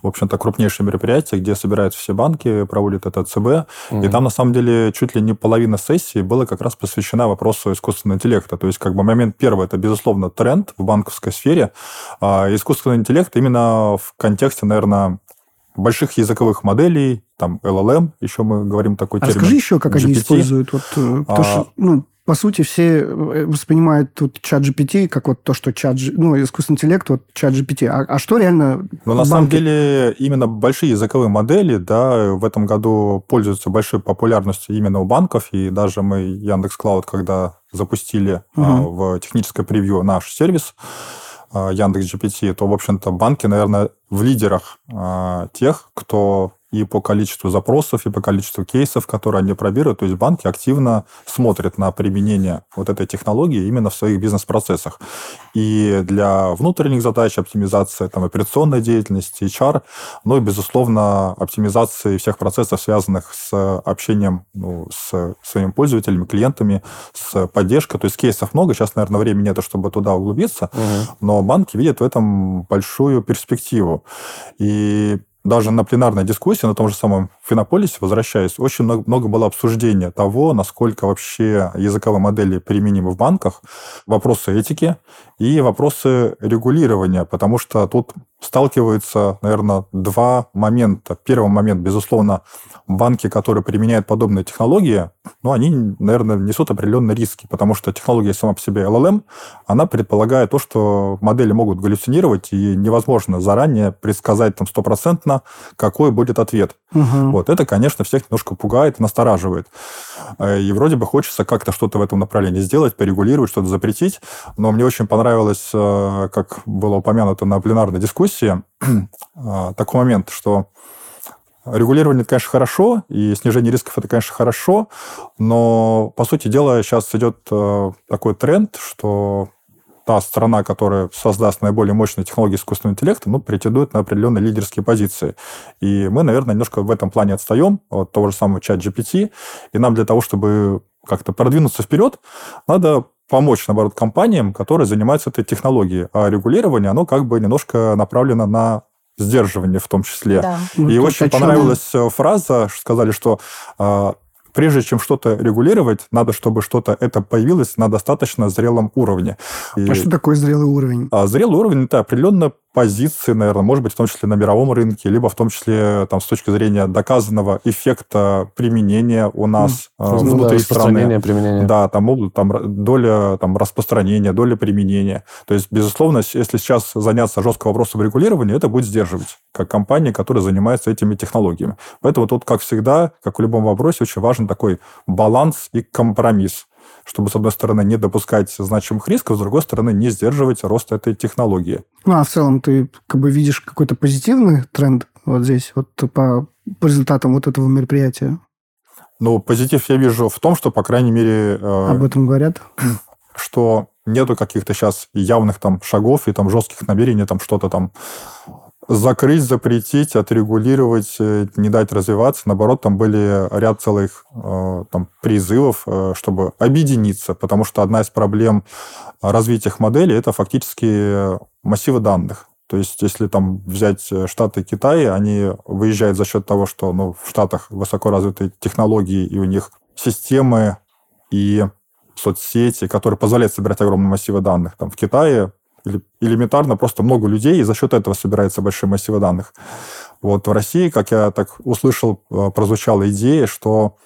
в общем-то, крупнейшее мероприятие, где собираются все банки, проводят это ЦБ. Угу. И там, на самом деле, чуть ли не половина сессии была как раз посвящена вопросу искусственного интеллекта. То есть, как бы момент первый, это, безусловно, тренд в банковской сфере. А искусственный интеллект именно в контексте, наверное, больших языковых моделей, там LLM, еще мы говорим такой а термин. Расскажи еще, как GPT. они используют. Вот, э, а... то, что, ну, по сути, все э, воспринимают тут чат GPT как вот то, что чат, ну, искусственный интеллект, вот чат GPT. А, а что реально... Ну, на самом деле, именно большие языковые модели, да, в этом году пользуются большой популярностью именно у банков, и даже мы Яндекс Клауд, когда запустили угу. а, в техническое превью наш сервис, а, Яндекс GPT, то, в общем-то, банки, наверное, в лидерах а, тех, кто и по количеству запросов, и по количеству кейсов, которые они пробируют. То есть банки активно смотрят на применение вот этой технологии именно в своих бизнес-процессах. И для внутренних задач оптимизация там, операционной деятельности, HR, ну и, безусловно, оптимизации всех процессов, связанных с общением ну, с своими пользователями, клиентами, с поддержкой. То есть кейсов много. Сейчас, наверное, времени нет, чтобы туда углубиться. Угу. Но банки видят в этом большую перспективу. И даже на пленарной дискуссии, на том же самом Финополисе, возвращаясь, очень много, много было обсуждения того, насколько вообще языковые модели применимы в банках, вопросы этики и вопросы регулирования, потому что тут сталкиваются, наверное, два момента. Первый момент, безусловно, банки, которые применяют подобные технологии, ну, они, наверное, несут определенные риски, потому что технология сама по себе LLM, она предполагает то, что модели могут галлюцинировать, и невозможно заранее предсказать там стопроцентно, какой будет ответ. Угу. Вот это, конечно, всех немножко пугает, настораживает. Э, и вроде бы хочется как-то что-то в этом направлении сделать, порегулировать, что-то запретить, но мне очень понравилось, э, как было упомянуто на пленарной дискуссии, э, [CLEARS THROAT] такой момент, что Регулирование, это, конечно, хорошо, и снижение рисков, это, конечно, хорошо, но, по сути дела, сейчас идет э, такой тренд, что та страна, которая создаст наиболее мощные технологии искусственного интеллекта, ну, претендует на определенные лидерские позиции. И мы, наверное, немножко в этом плане отстаем от того же самого чат GPT, и нам для того, чтобы как-то продвинуться вперед, надо помочь, наоборот, компаниям, которые занимаются этой технологией. А регулирование, оно как бы немножко направлено на сдерживание в том числе. Да. И ну, очень понравилась чем... Э, фраза, сказали, что э, прежде чем что-то регулировать, надо, чтобы что-то это появилось на достаточно зрелом уровне. И... А что такое зрелый уровень? А зрелый уровень – это определенно позиции, наверное, может быть, в том числе на мировом рынке, либо в том числе там, с точки зрения доказанного эффекта применения у нас mm. внутри да, страны. Применения. Да, там, там доля там, распространения, доля применения. То есть, безусловно, если сейчас заняться жестко вопросом регулирования, это будет сдерживать, как компания, которая занимается этими технологиями. Поэтому тут, как всегда, как в любом вопросе, очень важен такой баланс и компромисс чтобы, с одной стороны, не допускать значимых рисков, с другой стороны, не сдерживать рост этой технологии. Ну, а в целом ты как бы видишь какой-то позитивный тренд вот здесь, вот по, по результатам вот этого мероприятия? Ну, позитив я вижу в том, что, по крайней мере... Э, Об этом говорят? Что нету каких-то сейчас явных там шагов и там жестких намерений там что-то там закрыть, запретить, отрегулировать, э, не дать развиваться. Наоборот, там были ряд целых э, там, призывов, э, чтобы объединиться, потому что одна из проблем развития их моделей – это фактически массивы данных. То есть, если там взять Штаты и Китай, они выезжают за счет того, что ну, в Штатах высоко развитые технологии, и у них системы и соцсети, которые позволяют собирать огромные массивы данных. Там в Китае элементарно просто много людей, и за счет этого собирается большие массивы данных. Вот в России, как я так услышал, э, прозвучала идея, что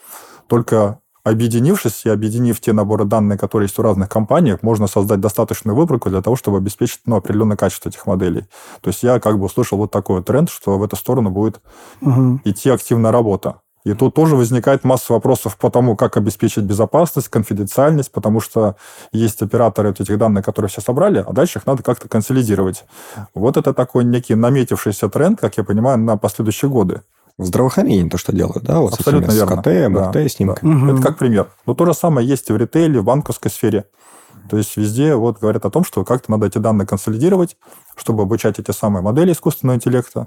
только объединившись и объединив те наборы данных, которые есть у разных компаний, можно создать достаточную выборку для того, чтобы обеспечить ну, определенное качество этих моделей. То есть я как бы услышал вот такой тренд, что в эту сторону будет угу. идти активная работа. И тут тоже возникает масса вопросов по тому, как обеспечить безопасность, конфиденциальность, потому что есть операторы этих данных, которые все собрали, а дальше их надо как-то консолидировать. Вот это такой некий наметившийся тренд, как я понимаю, на последующие годы. В здравоохранении то, что делают, да? Вот Абсолютно с верно. КТ, МРТ, да, снимками. Да. Угу. Это как пример. Но то же самое есть и в ритейле, в банковской сфере. То есть везде вот говорят о том, что как-то надо эти данные консолидировать, чтобы обучать эти самые модели искусственного интеллекта,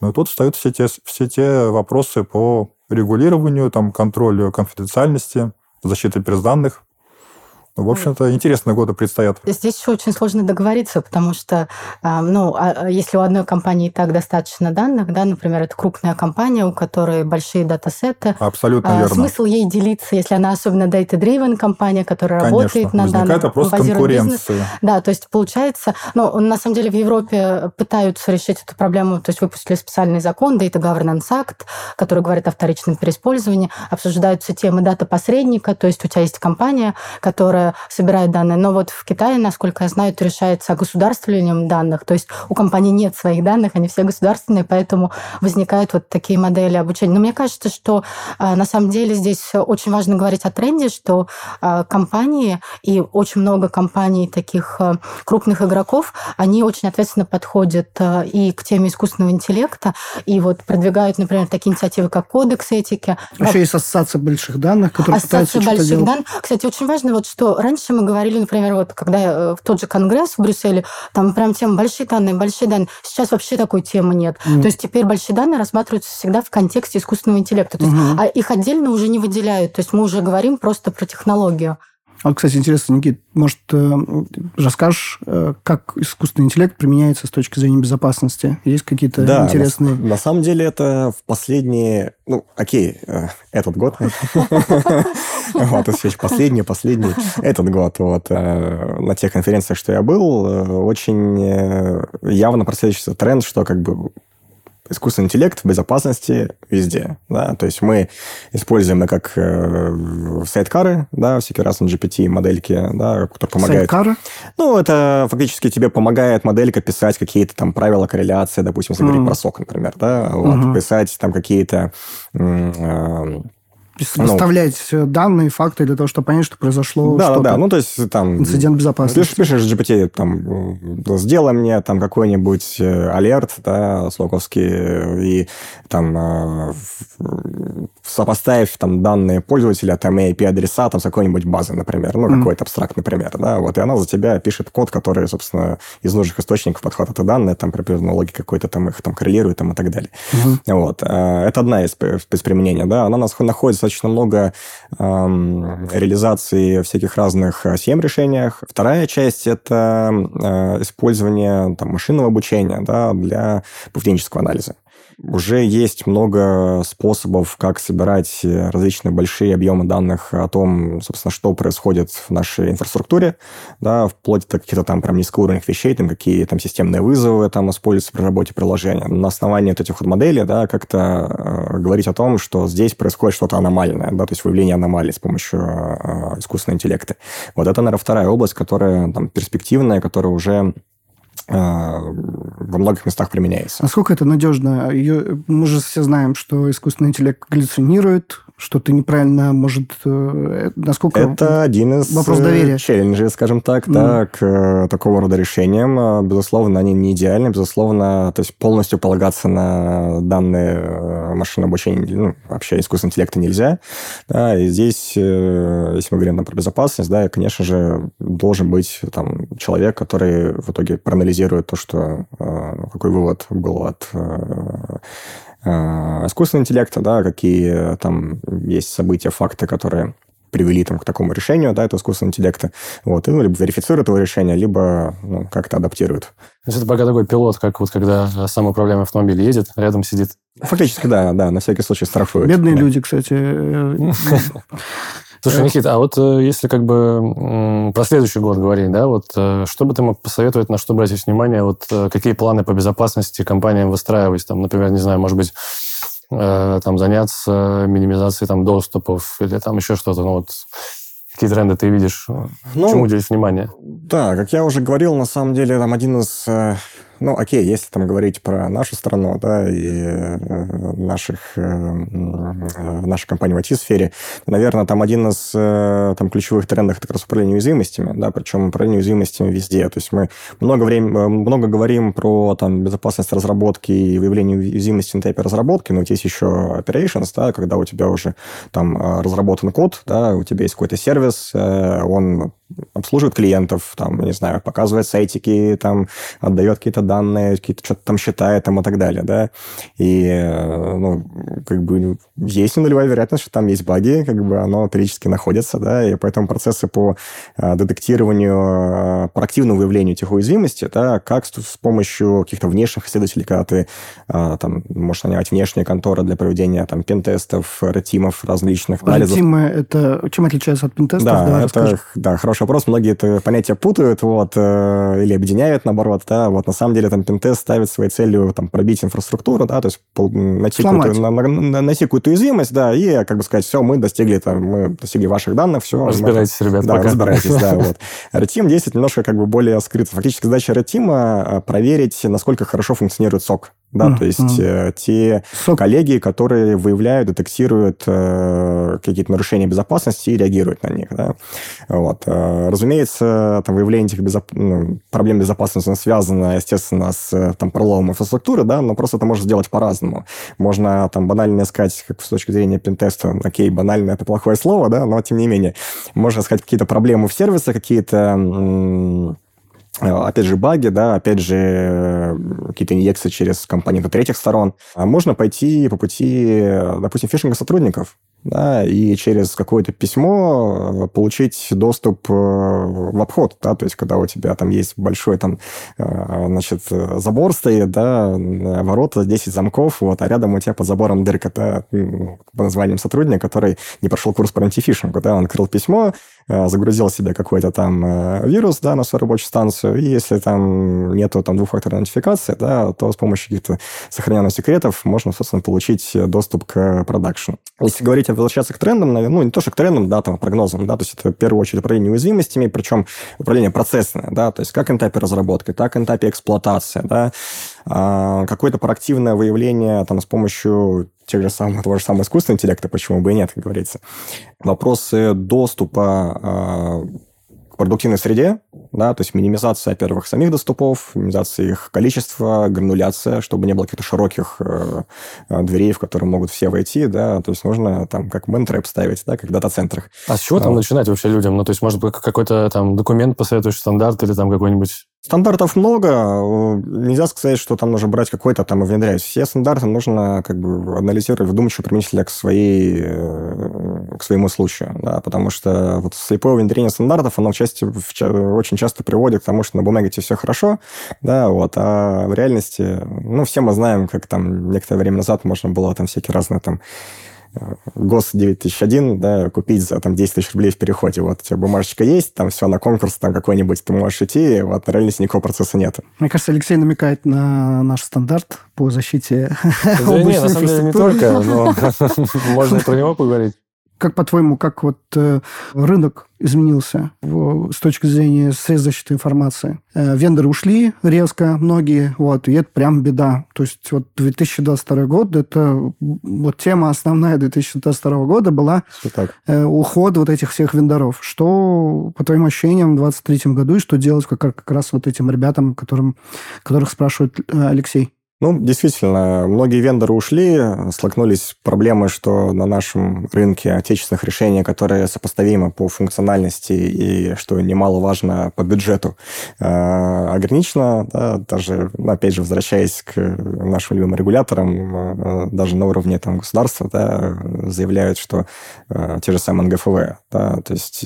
и тут встают все те, все те вопросы по регулированию, там, контролю конфиденциальности, защиты персданных. В общем-то, интересные годы предстоят. Здесь еще очень сложно договориться, потому что, а, ну, а, а если у одной компании и так достаточно данных, да, например, это крупная компания, у которой большие датасеты. Абсолютно верно. Смысл ей делиться, если она особенно data-driven компания, которая Конечно. работает на данных. вопрос конкуренции. Да, то есть получается, ну, на самом деле в Европе пытаются решить эту проблему, то есть выпустили специальный закон, Data Governance Act, который говорит о вторичном переиспользовании, обсуждаются темы дата-посредника, то есть у тебя есть компания, которая собирает данные. Но вот в Китае, насколько я знаю, это решается государствованием данных. То есть у компании нет своих данных, они все государственные, поэтому возникают вот такие модели обучения. Но мне кажется, что а, на самом деле здесь очень важно говорить о тренде, что а, компании и очень много компаний таких а, крупных игроков, они очень ответственно подходят и к теме искусственного интеллекта, и вот продвигают, например, такие инициативы, как кодекс этики. Еще есть ассоциация больших данных, которые ассоциация пытаются больших данных. Кстати, очень важно, вот, что раньше мы говорили, например, вот когда э, в тот же конгресс в Брюсселе, там прям тема большие данные, большие данные. Сейчас вообще такой темы нет. Mm. То есть теперь большие данные рассматриваются всегда в контексте искусственного интеллекта. То есть, mm-hmm. а их отдельно уже не выделяют. То есть мы уже говорим просто про технологию. А, кстати, интересно, Никит, может, э, расскажешь, э, как искусственный интеллект применяется с точки зрения безопасности? Есть какие-то да, интересные... На, на самом деле это в последние... Ну, окей, э, этот год. [LAUGHS] Вот, это последний, последний. Этот год. Вот на тех конференциях, что я был, очень явно прослеживается тренд, что как бы искусственный интеллект в безопасности везде. Да? То есть мы используем как э, сайткары, да, всякие разные GPT-модельки, да, которые помогают... Сайткары? Ну, это фактически тебе помогает моделька писать какие-то там правила корреляции, допустим, если mm. говорить про сок, например, да, вот, mm-hmm. писать там какие-то... Э, Сопоставлять ну, данные, факты для того, чтобы понять, что произошло да, Да, да, ну, то есть там... Инцидент безопасности. Ты пишешь GPT, там, сделай мне там какой-нибудь э, алерт, да, слоковский, и там э, сопоставив там данные пользователя, там IP-адреса там с какой-нибудь базы, например, ну, mm-hmm. какой-то абстракт, например, да, вот, и она за тебя пишет код, который, собственно, из нужных источников подхватывает эти данные, там, при определенной логике какой-то там их там коррелирует там и так далее. Mm-hmm. Вот. Э, это одна из, из применений, да, она нас находится достаточно много эм, реализации всяких разных схем решениях. Вторая часть – это э, использование там, машинного обучения да, для поведенческого анализа. Уже есть много способов, как собирать различные большие объемы данных о том, собственно, что происходит в нашей инфраструктуре, да, вплоть до каких-то там прям низкоуровневых вещей, там какие там системные вызовы там используются при работе приложения. На основании вот этих вот моделей, да, как-то э, говорить о том, что здесь происходит что-то аномальное, да, то есть выявление аномалий с помощью э, искусственного интеллекта. Вот это, наверное, вторая область, которая там перспективная, которая уже во многих местах применяется. Насколько это надежно? Мы же все знаем, что искусственный интеллект галлюцинирует, что-то неправильно может... Э, насколько... Это один из вопрос доверия. челленджей, скажем так, mm. да, к э, такого рода решениям. А, безусловно, они не идеальны, безусловно, то есть полностью полагаться на данные э, машинного обучения, ну, вообще искусственного интеллекта нельзя. Да, и здесь, если мы говорим там, про безопасность, да, конечно же, должен быть там человек, который в итоге проанализирует анализирует то, что какой вывод был от э, э, искусственного интеллекта, да, какие там есть события, факты, которые привели там, к такому решению, да, это искусственного интеллекта, вот, и ну, либо верифицирует его решение, либо ну, как-то адаптирует. То есть это пока такой пилот, как вот когда сам управляемый автомобиль едет, рядом сидит. Фактически, да, да, на всякий случай штрафуют. Бедные да. люди, кстати. [LAUGHS] Слушай, Никита, а вот э, если как бы про следующий год говорить, да, вот э, что бы ты мог посоветовать, на что брать внимание, вот э, какие планы по безопасности компаниям выстраивать, там, например, не знаю, может быть, там заняться минимизацией там доступов или там еще что-то, ну вот какие тренды ты видишь, ну, чему уделить внимание? Да, как я уже говорил, на самом деле там один из ну, окей, если там говорить про нашу страну, да, и э, наших, э, э, нашу компанию в IT-сфере, наверное, там один из там, ключевых трендов это как раз управление уязвимостями, да, причем управление уязвимостями везде. То есть мы много, времени, много говорим про там, безопасность разработки и выявление уязвимости на этапе разработки, но вот есть еще operations, да, когда у тебя уже там разработан код, да, у тебя есть какой-то сервис, он обслуживает клиентов, там, не знаю, показывает сайтики, там, отдает какие-то данные, какие-то что-то там считает там, и так далее, да. И, э, ну, как бы есть нулевая вероятность, что там есть баги, как бы оно периодически находится, да, и поэтому процессы по э, детектированию, э, проактивному выявлению этих уязвимостей, да, как с, помощью каких-то внешних исследователей, когда ты там можешь нанимать внешние конторы для проведения там пентестов, ретимов различных. Ретимы, это чем отличается от пентестов? Да, Давай это, расскажешь. да, хороший вопрос. Многие это понятие путают, вот, или объединяют, наоборот, да, вот, на самом деле там пентест ставит своей целью там пробить инфраструктуру, да, то есть найти какую-то, на, на, найти какую-то уязвимость, да, и, как бы сказать, все, мы достигли, там, мы достигли ваших данных, все. Разбирайтесь, мы, ребят, Да, пока. разбирайтесь, да, [LAUGHS] вот. Red Team действует немножко как бы более скрыто. Фактически задача Red Team а, проверить, насколько хорошо функционирует сок. Да, mm-hmm. то есть э, те Сок. коллеги, которые выявляют, детектируют э, какие-то нарушения безопасности и реагируют на них. Да? Вот. Э, разумеется, там, выявление этих безоп... ну, проблем безопасности связано, естественно, с там, проломом инфраструктуры, да, но просто это можно сделать по-разному. Можно там банально искать, как с точки зрения пентеста, окей, банально это плохое слово, да, но тем не менее, можно искать какие-то проблемы в сервисе, какие-то Э, опять же, баги, да, опять же, э, какие-то инъекции через компании до третьих сторон. А можно пойти по пути, допустим, фишинга сотрудников, да, и через какое-то письмо э, получить доступ в обход, да, то есть когда у тебя там есть большой там, значит, забор стоит, да, ворота, 10 замков, вот, а рядом у тебя под забором дырка, да, по названием сотрудника, который не прошел курс по антифишингу, да, он открыл письмо, загрузил себе какой-то там вирус, да, на свою рабочую станцию, и если там нету там двухфакторной идентификации, да, то с помощью каких-то сохраненных секретов можно, собственно, получить доступ к продакшну. Если говорить, возвращаться к трендам, ну, не то, что к трендам, да, там, прогнозам, да, то есть это в первую очередь управление уязвимостями, причем управление процессное, да, то есть как на этапе разработки, так и на этапе эксплуатации, да, а, какое-то проактивное выявление там с помощью тех же самых, того же самого искусственного интеллекта, почему бы и нет, как говорится. Вопросы доступа а, продуктивной среде, да, то есть минимизация, во-первых, самих доступов, минимизация их количества, грануляция, чтобы не было каких-то широких э, э, дверей, в которые могут все войти, да, то есть нужно там как ментрэп ставить, да, как в дата-центрах. А с чего а, там начинать вообще людям? Ну, то есть, может быть, какой-то там документ посоветуешь, стандарт или там какой-нибудь Стандартов много. Нельзя сказать, что там нужно брать какой-то там и внедрять. Все стандарты нужно как бы анализировать вдумчиво применительно к, своей, э, к своему случаю. Да, потому что вот слепое внедрение стандартов, оно в части, в, очень часто приводит к тому, что на бумаге все хорошо, да, вот, а в реальности, ну, все мы знаем, как там некоторое время назад можно было там всякие разные там ГОС 9001, да, купить за там 10 тысяч рублей в переходе. Вот у тебя бумажечка есть, там все на конкурс там какой-нибудь ты можешь идти, вот на реальности никакого процесса нет. Мне кажется, Алексей намекает на наш стандарт по защите Да не, на самом деле не только, но [LAUGHS] можно про него поговорить. Как по-твоему, как вот э, рынок изменился в, с точки зрения средств защиты информации? Э, вендоры ушли резко, многие, вот, и это прям беда. То есть вот 2022 год, это вот тема основная 2022 года была э, уход вот этих всех вендоров. Что, по твоим ощущениям, в 2023 году, и что делать как, как раз вот этим ребятам, которым, которых спрашивает э, Алексей? Ну, действительно, многие вендоры ушли, столкнулись с проблемой, что на нашем рынке отечественных решений, которые сопоставимы по функциональности и, что немаловажно, по бюджету, э, ограничено. Да, даже, опять же, возвращаясь к нашим любимым регуляторам, э, даже на уровне там, государства да, заявляют, что э, те же самые НГФВ, да, то есть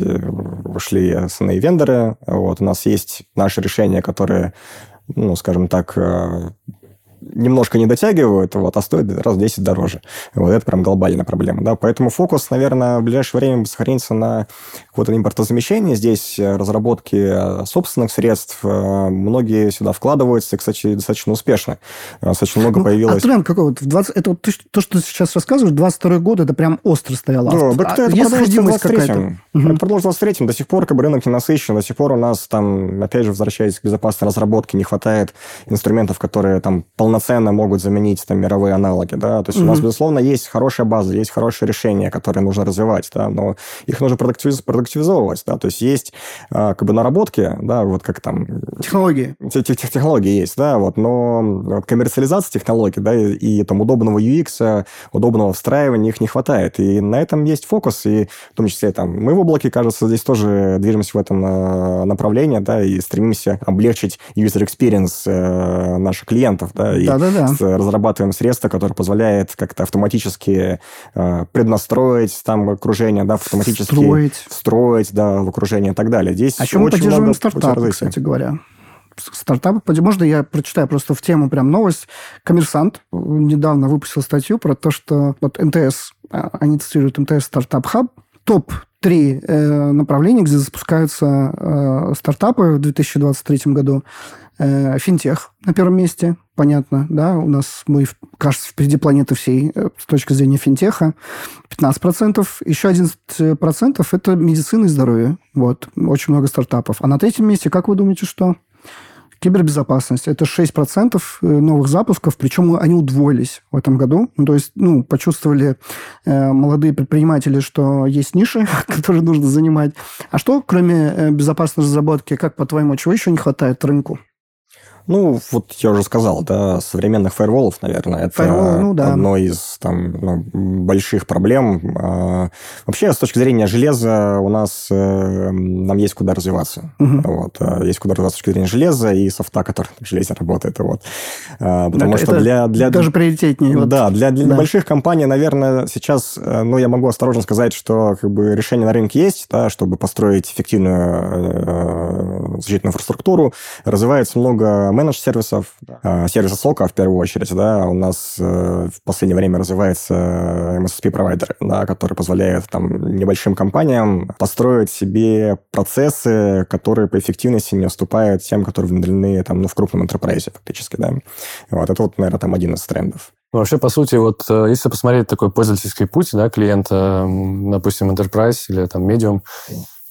ушли основные вендоры. Вот, у нас есть наши решения, которые ну, скажем так, немножко не дотягивают, вот, а стоит раз в 10 дороже. Вот это прям глобальная проблема. Да? Поэтому фокус, наверное, в ближайшее время сохранится на какое-то импортозамещение. Здесь э, разработки э, собственных средств. Э, многие сюда вкладываются, и, кстати, достаточно успешно. Достаточно много ну, появилось... А тренд какой? Вот в 20... Это вот то, что ты сейчас рассказываешь, 22 год, это прям остро стояло. Да, так а это продолжится в 23-м. Угу. Продолжится в 23-м. До сих пор как бы рынок не насыщен, до сих пор у нас там, опять же, возвращаясь к безопасной разработке, не хватает инструментов, которые там полноценно могут заменить там мировые аналоги, да, то есть mm-hmm. у нас, безусловно, есть хорошая база, есть хорошие решения, которые нужно развивать, да, но их нужно продуктивиз- продуктивизовывать, да, то есть есть а, как бы наработки, да, вот как там... Технологии. Технологии есть, да, вот, но коммерциализация технологий, да, и, и там удобного UX, удобного встраивания их не хватает, и на этом есть фокус, и в том числе там мы в облаке, кажется, здесь тоже движемся в этом а, направлении, да, и стремимся облегчить user experience э, наших клиентов, да, и да, да, да. разрабатываем средства, которые позволяют как-то автоматически преднастроить там окружение, да, автоматически строить, строить да, в окружение и так далее. Здесь а еще мы поддерживаем стартапы, кстати говоря стартапы. Можно я прочитаю просто в тему прям новость. Коммерсант недавно выпустил статью про то, что вот МТС, а, они цитируют МТС Стартап Хаб, топ три э, направления, где запускаются э, стартапы в 2023 году. Э, финтех на первом месте, понятно, да, у нас мы, кажется, впереди планеты всей э, с точки зрения финтеха, 15%, еще 11% это медицина и здоровье, вот, очень много стартапов. А на третьем месте, как вы думаете, что? Кибербезопасность. Это 6% э, новых запусков, причем они удвоились в этом году. Ну, то есть, ну, почувствовали э, молодые предприниматели, что есть ниши, [LAUGHS] которые нужно занимать. А что, кроме э, безопасной разработки, как, по-твоему, чего еще не хватает рынку? Ну, вот я уже сказал, да, современных фаерволов, наверное, это Firewall, ну, да. одно из там, ну, больших проблем. А, вообще, с точки зрения железа, у нас э, нам есть куда развиваться. Угу. Вот, а, есть куда развиваться с точки зрения железа и софта, который в железе работает. Вот. А, потому это, что для, для... Даже приоритетнее. Да, вот. для, для да. небольших компаний, наверное, сейчас, э, ну, я могу осторожно сказать, что как бы, решение на рынке есть, да, чтобы построить эффективную э, защитную инфраструктуру. Развивается много менедж-сервисов, да. сервисы сока в первую очередь, да, у нас э, в последнее время развивается MSSP-провайдер, да, который позволяет там небольшим компаниям построить себе процессы, которые по эффективности не уступают тем, которые внедрены там, ну, в крупном enterprise фактически, да. Вот это вот, наверное, там один из трендов. Ну, вообще, по сути, вот э, если посмотреть такой пользовательский путь да, клиента, допустим, Enterprise или там Medium,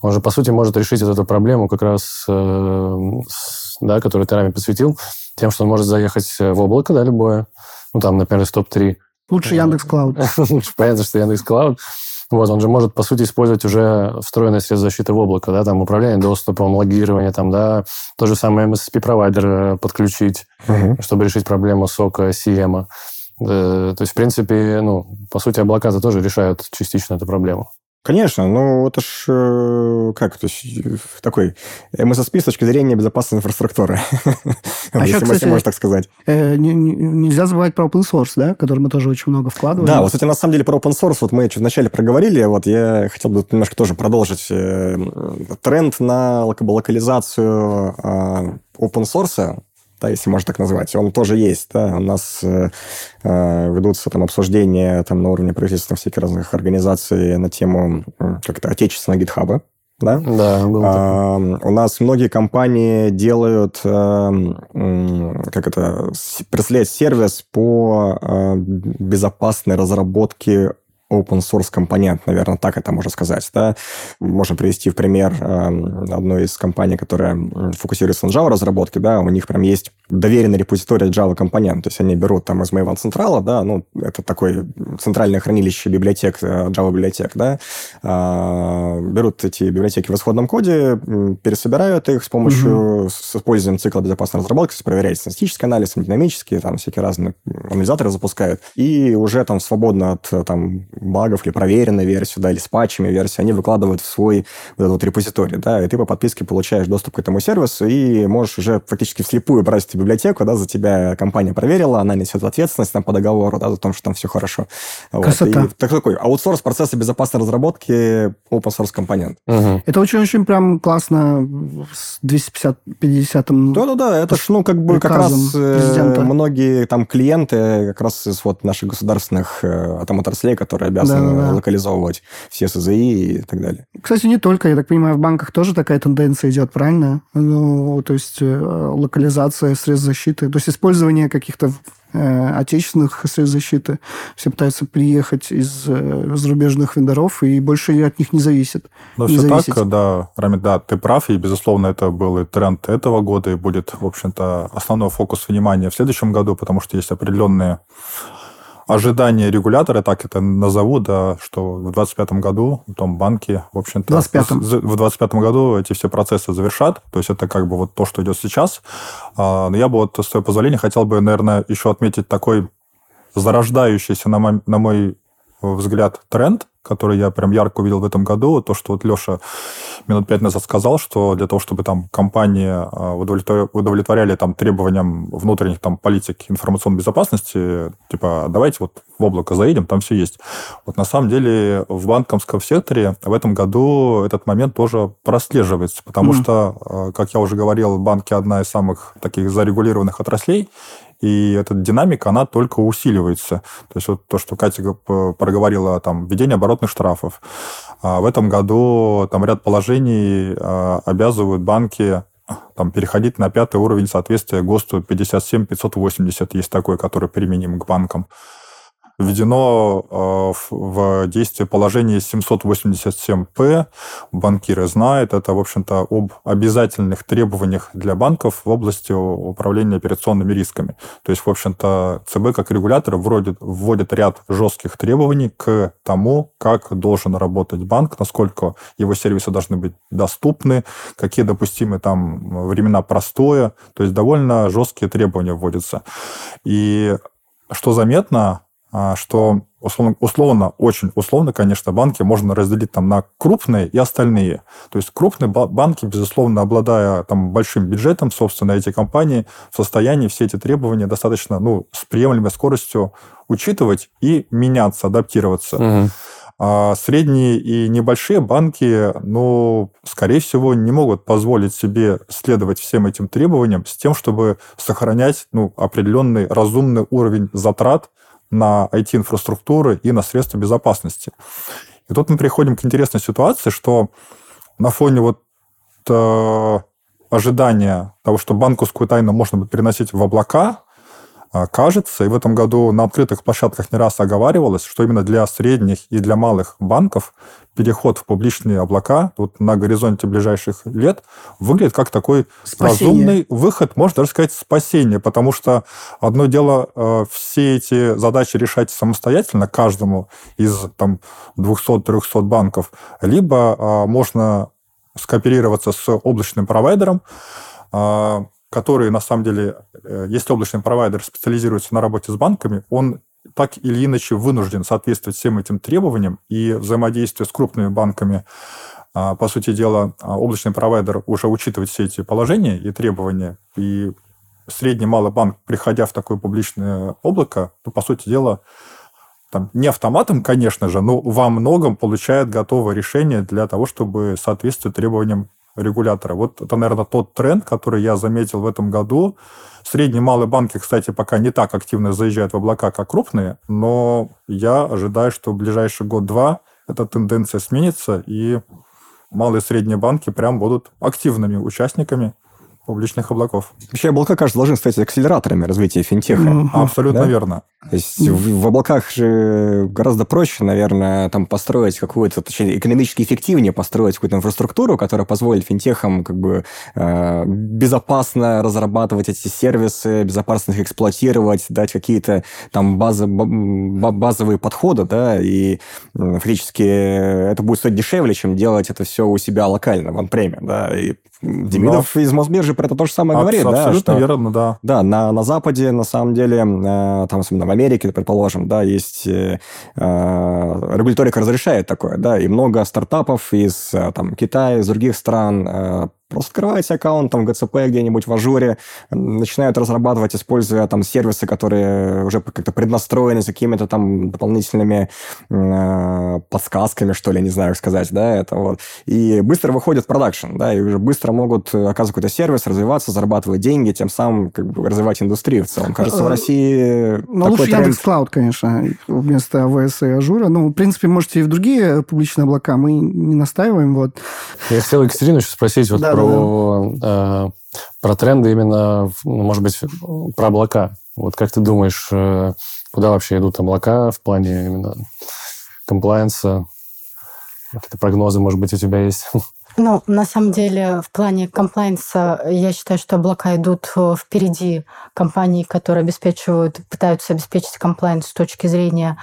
он же, по сути, может решить эту проблему как раз э, с да, который ты нами посвятил, тем, что он может заехать в облако, да, любое, ну, там, например, из топ-3. Лучше Яндекс Клауд. [LAUGHS] Лучше понятно, что Яндекс Клауд. Вот, он же может, по сути, использовать уже встроенное средство защиты в облако, да, там, управление доступом, логирование, там, да, то же самое MSSP-провайдер э, подключить, uh-huh. чтобы решить проблему сока, CM. Э, то есть, в принципе, ну, по сути, облака-то тоже решают частично эту проблему. Конечно, ну это ж э, как, то есть э, такой МССП с точки зрения безопасной инфраструктуры, А если кстати, можно так сказать. Э, не- не- нельзя забывать про open source, да, который мы тоже очень много вкладываем. Да, вот, кстати, на самом деле про open source, вот мы вначале проговорили, вот я хотел бы немножко тоже продолжить э, тренд на лока- локализацию э, open source, да, если можно так назвать, он тоже есть, да, у нас э, э, ведутся там обсуждения там на уровне правительства всяких разных организаций на тему как-то отечественного гитхаба, да, Да, было такое. А, У нас многие компании делают, э, как это, представляют сервис по э, безопасной разработке open source компонент, наверное, так это можно сказать. Да? Можно привести в пример э, одну из компаний, которая фокусируется на Java разработке, да, у них прям есть доверенный репозиторий Java компонент, то есть они берут там из моего централа, да, ну, это такое центральное хранилище библиотек, э, Java библиотек, да, а, берут эти библиотеки в исходном коде, пересобирают их с помощью, с использованием цикла безопасной разработки, проверяют статистический анализ, динамические, там всякие разные анализаторы запускают, и уже там свободно от э, там багов или проверенной версии, да, или с патчами версии, они выкладывают в свой вот этот вот репозиторий, да, и ты по подписке получаешь доступ к этому сервису и можешь уже фактически вслепую брать эту библиотеку, да, за тебя компания проверила, она несет ответственность там по договору, да, за то, что там все хорошо. Вот. Красота. И так- такой аутсорс процесса безопасной разработки open source компонент. Мгм. Это очень-очень прям классно с 250-50 Да-да-да, это ж, ну, как бы как раз э, президента. многие там клиенты как раз из вот наших государственных э, там отраслей, которые обязаны Да-да-да. локализовывать все СЗИ и так далее. Кстати, не только, я так понимаю, в банках тоже такая тенденция идет, правильно? Ну, то есть э, локализация средств защиты, то есть использование каких-то э, отечественных средств защиты. Все пытаются приехать из э, зарубежных вендоров и больше от них не зависит. Но не все зависеть. так, да, Рамид, да, ты прав, и, безусловно, это был и тренд этого года, и будет, в общем-то, основной фокус внимания в следующем году, потому что есть определенные ожидания регулятора, так это назову, да, что в 2025 году там банки, в общем-то, 25-м. з- в 2025 году эти все процессы завершат, то есть это как бы вот то, что идет сейчас. А, Но я бы вот, с твоего позволения, хотел бы, наверное, еще отметить такой зарождающийся, на мой, на мой взгляд, тренд, который я прям ярко увидел в этом году, то, что вот Леша минут пять назад сказал, что для того, чтобы там компании а, удовлетворя- удовлетворяли там требованиям внутренних там политик информационной безопасности, типа, давайте вот в облако заедем, там все есть. Вот на самом деле в банковском секторе в этом году этот момент тоже прослеживается, потому Мгм. что, а, как я уже говорил, банки одна из самых таких зарегулированных отраслей, и эта динамика, она только усиливается. То есть вот то, что Катя проговорила, там, введение оборотных штрафов. А В этом году там ряд положений а, обязывают банки там, переходить на пятый уровень соответствия ГОСТу 57580, есть такой, который применим к банкам. Введено э, в- действие положение 787-П. Банкиры знают. Это, в общем-то, об обязательных требованиях для банков в области управления операционными рисками. То есть, в общем-то, ЦБ как регулятор вводит, вводит ряд жестких требований к тому, как должен работать банк, насколько его сервисы должны быть доступны, какие допустимы там времена простоя. То есть, довольно жесткие требования вводятся. И что заметно, что условно, условно, очень условно, конечно, банки можно разделить там на крупные и остальные. То есть крупные ба- банки, безусловно, обладая там большим бюджетом, собственно, эти компании в состоянии все эти требования достаточно, ну, с приемлемой скоростью учитывать и меняться, адаптироваться. Мгм. А средние и небольшие банки, ну, скорее всего, не могут позволить себе следовать всем этим требованиям с тем, чтобы сохранять ну, определенный разумный уровень затрат на IT-инфраструктуры и на средства безопасности. И тут мы приходим к интересной ситуации, что на фоне вот э, ожидания того, что банковскую тайну можно будет переносить в облака, кажется, и в этом году на открытых площадках не раз оговаривалось, что именно для средних и для малых банков переход в публичные облака вот на горизонте ближайших лет выглядит как такой Спасение. разумный выход, можно даже сказать, спасение, потому что одно дело э, все эти задачи решать самостоятельно каждому из там 200-300 банков, либо э, можно скооперироваться с облачным провайдером, а, который, на самом деле, э, если облачный провайдер специализируется на работе с банками, он так или иначе вынужден соответствовать всем этим требованиям, и взаимодействие с крупными банками а, по сути дела, а, облачный провайдер уже учитывает все эти положения и требования, и средний малый банк, приходя в такое публичное облако, то, по сути дела, там, не автоматом, конечно же, но во многом получает готовое решение для того, чтобы соответствовать требованиям регулятора. Вот это, наверное, тот тренд, который я заметил в этом году. Средние малые банки, кстати, пока не так активно заезжают в облака, как крупные, но я ожидаю, что в ближайший год-два эта тенденция сменится, и малые и средние банки прям будут активными участниками публичных облаков. Вообще облака, кажется, должны стать акселераторами развития финтеха. Mm-hmm. Абсолютно да? верно. То есть в, в облаках же гораздо проще, наверное, там построить какую-то, точнее, экономически эффективнее построить какую-то инфраструктуру, которая позволит финтехам как бы э, безопасно разрабатывать эти сервисы, безопасно их эксплуатировать, дать какие-то там базы, базовые подходы, да, и фактически это будет стоить дешевле, чем делать это все у себя локально, в анпреме, да, и Демидов Но... из Мосбиржи про это то же самое Аб- говорит, абсолютно да? Абсолютно верно, да. Да, на, на Западе, на самом деле, э, там, особенно Америке, предположим, да, есть э, э, регуляторика разрешает такое, да, и много стартапов из э, там, Китая, из других стран э, Просто открываете аккаунт там в GCP где-нибудь в Ажуре, начинают разрабатывать, используя там сервисы, которые уже как-то преднастроены с какими-то там дополнительными э, подсказками, что ли, не знаю, как сказать, да, это вот. И быстро выходят в продакшн, да, и уже быстро могут оказывать какой-то сервис, развиваться, зарабатывать деньги, тем самым как бы развивать индустрию в целом. Кажется, в России Ну, лучше тренд... Яндекс Cloud, конечно, вместо AWS и Ажура. Ну, в принципе, можете и в другие публичные облака, мы не настаиваем, вот. Я хотел Екатерину еще спросить, вот да, про, э, про тренды именно, ну, может быть, про облака. Вот как ты думаешь, э, куда вообще идут облака в плане именно комплайенса? Какие-то прогнозы, может быть, у тебя есть? [LAUGHS] Ну, на самом деле, в плане комплайнса я считаю, что облака идут э, впереди компаний, которые обеспечивают, пытаются обеспечить комплайнс с точки зрения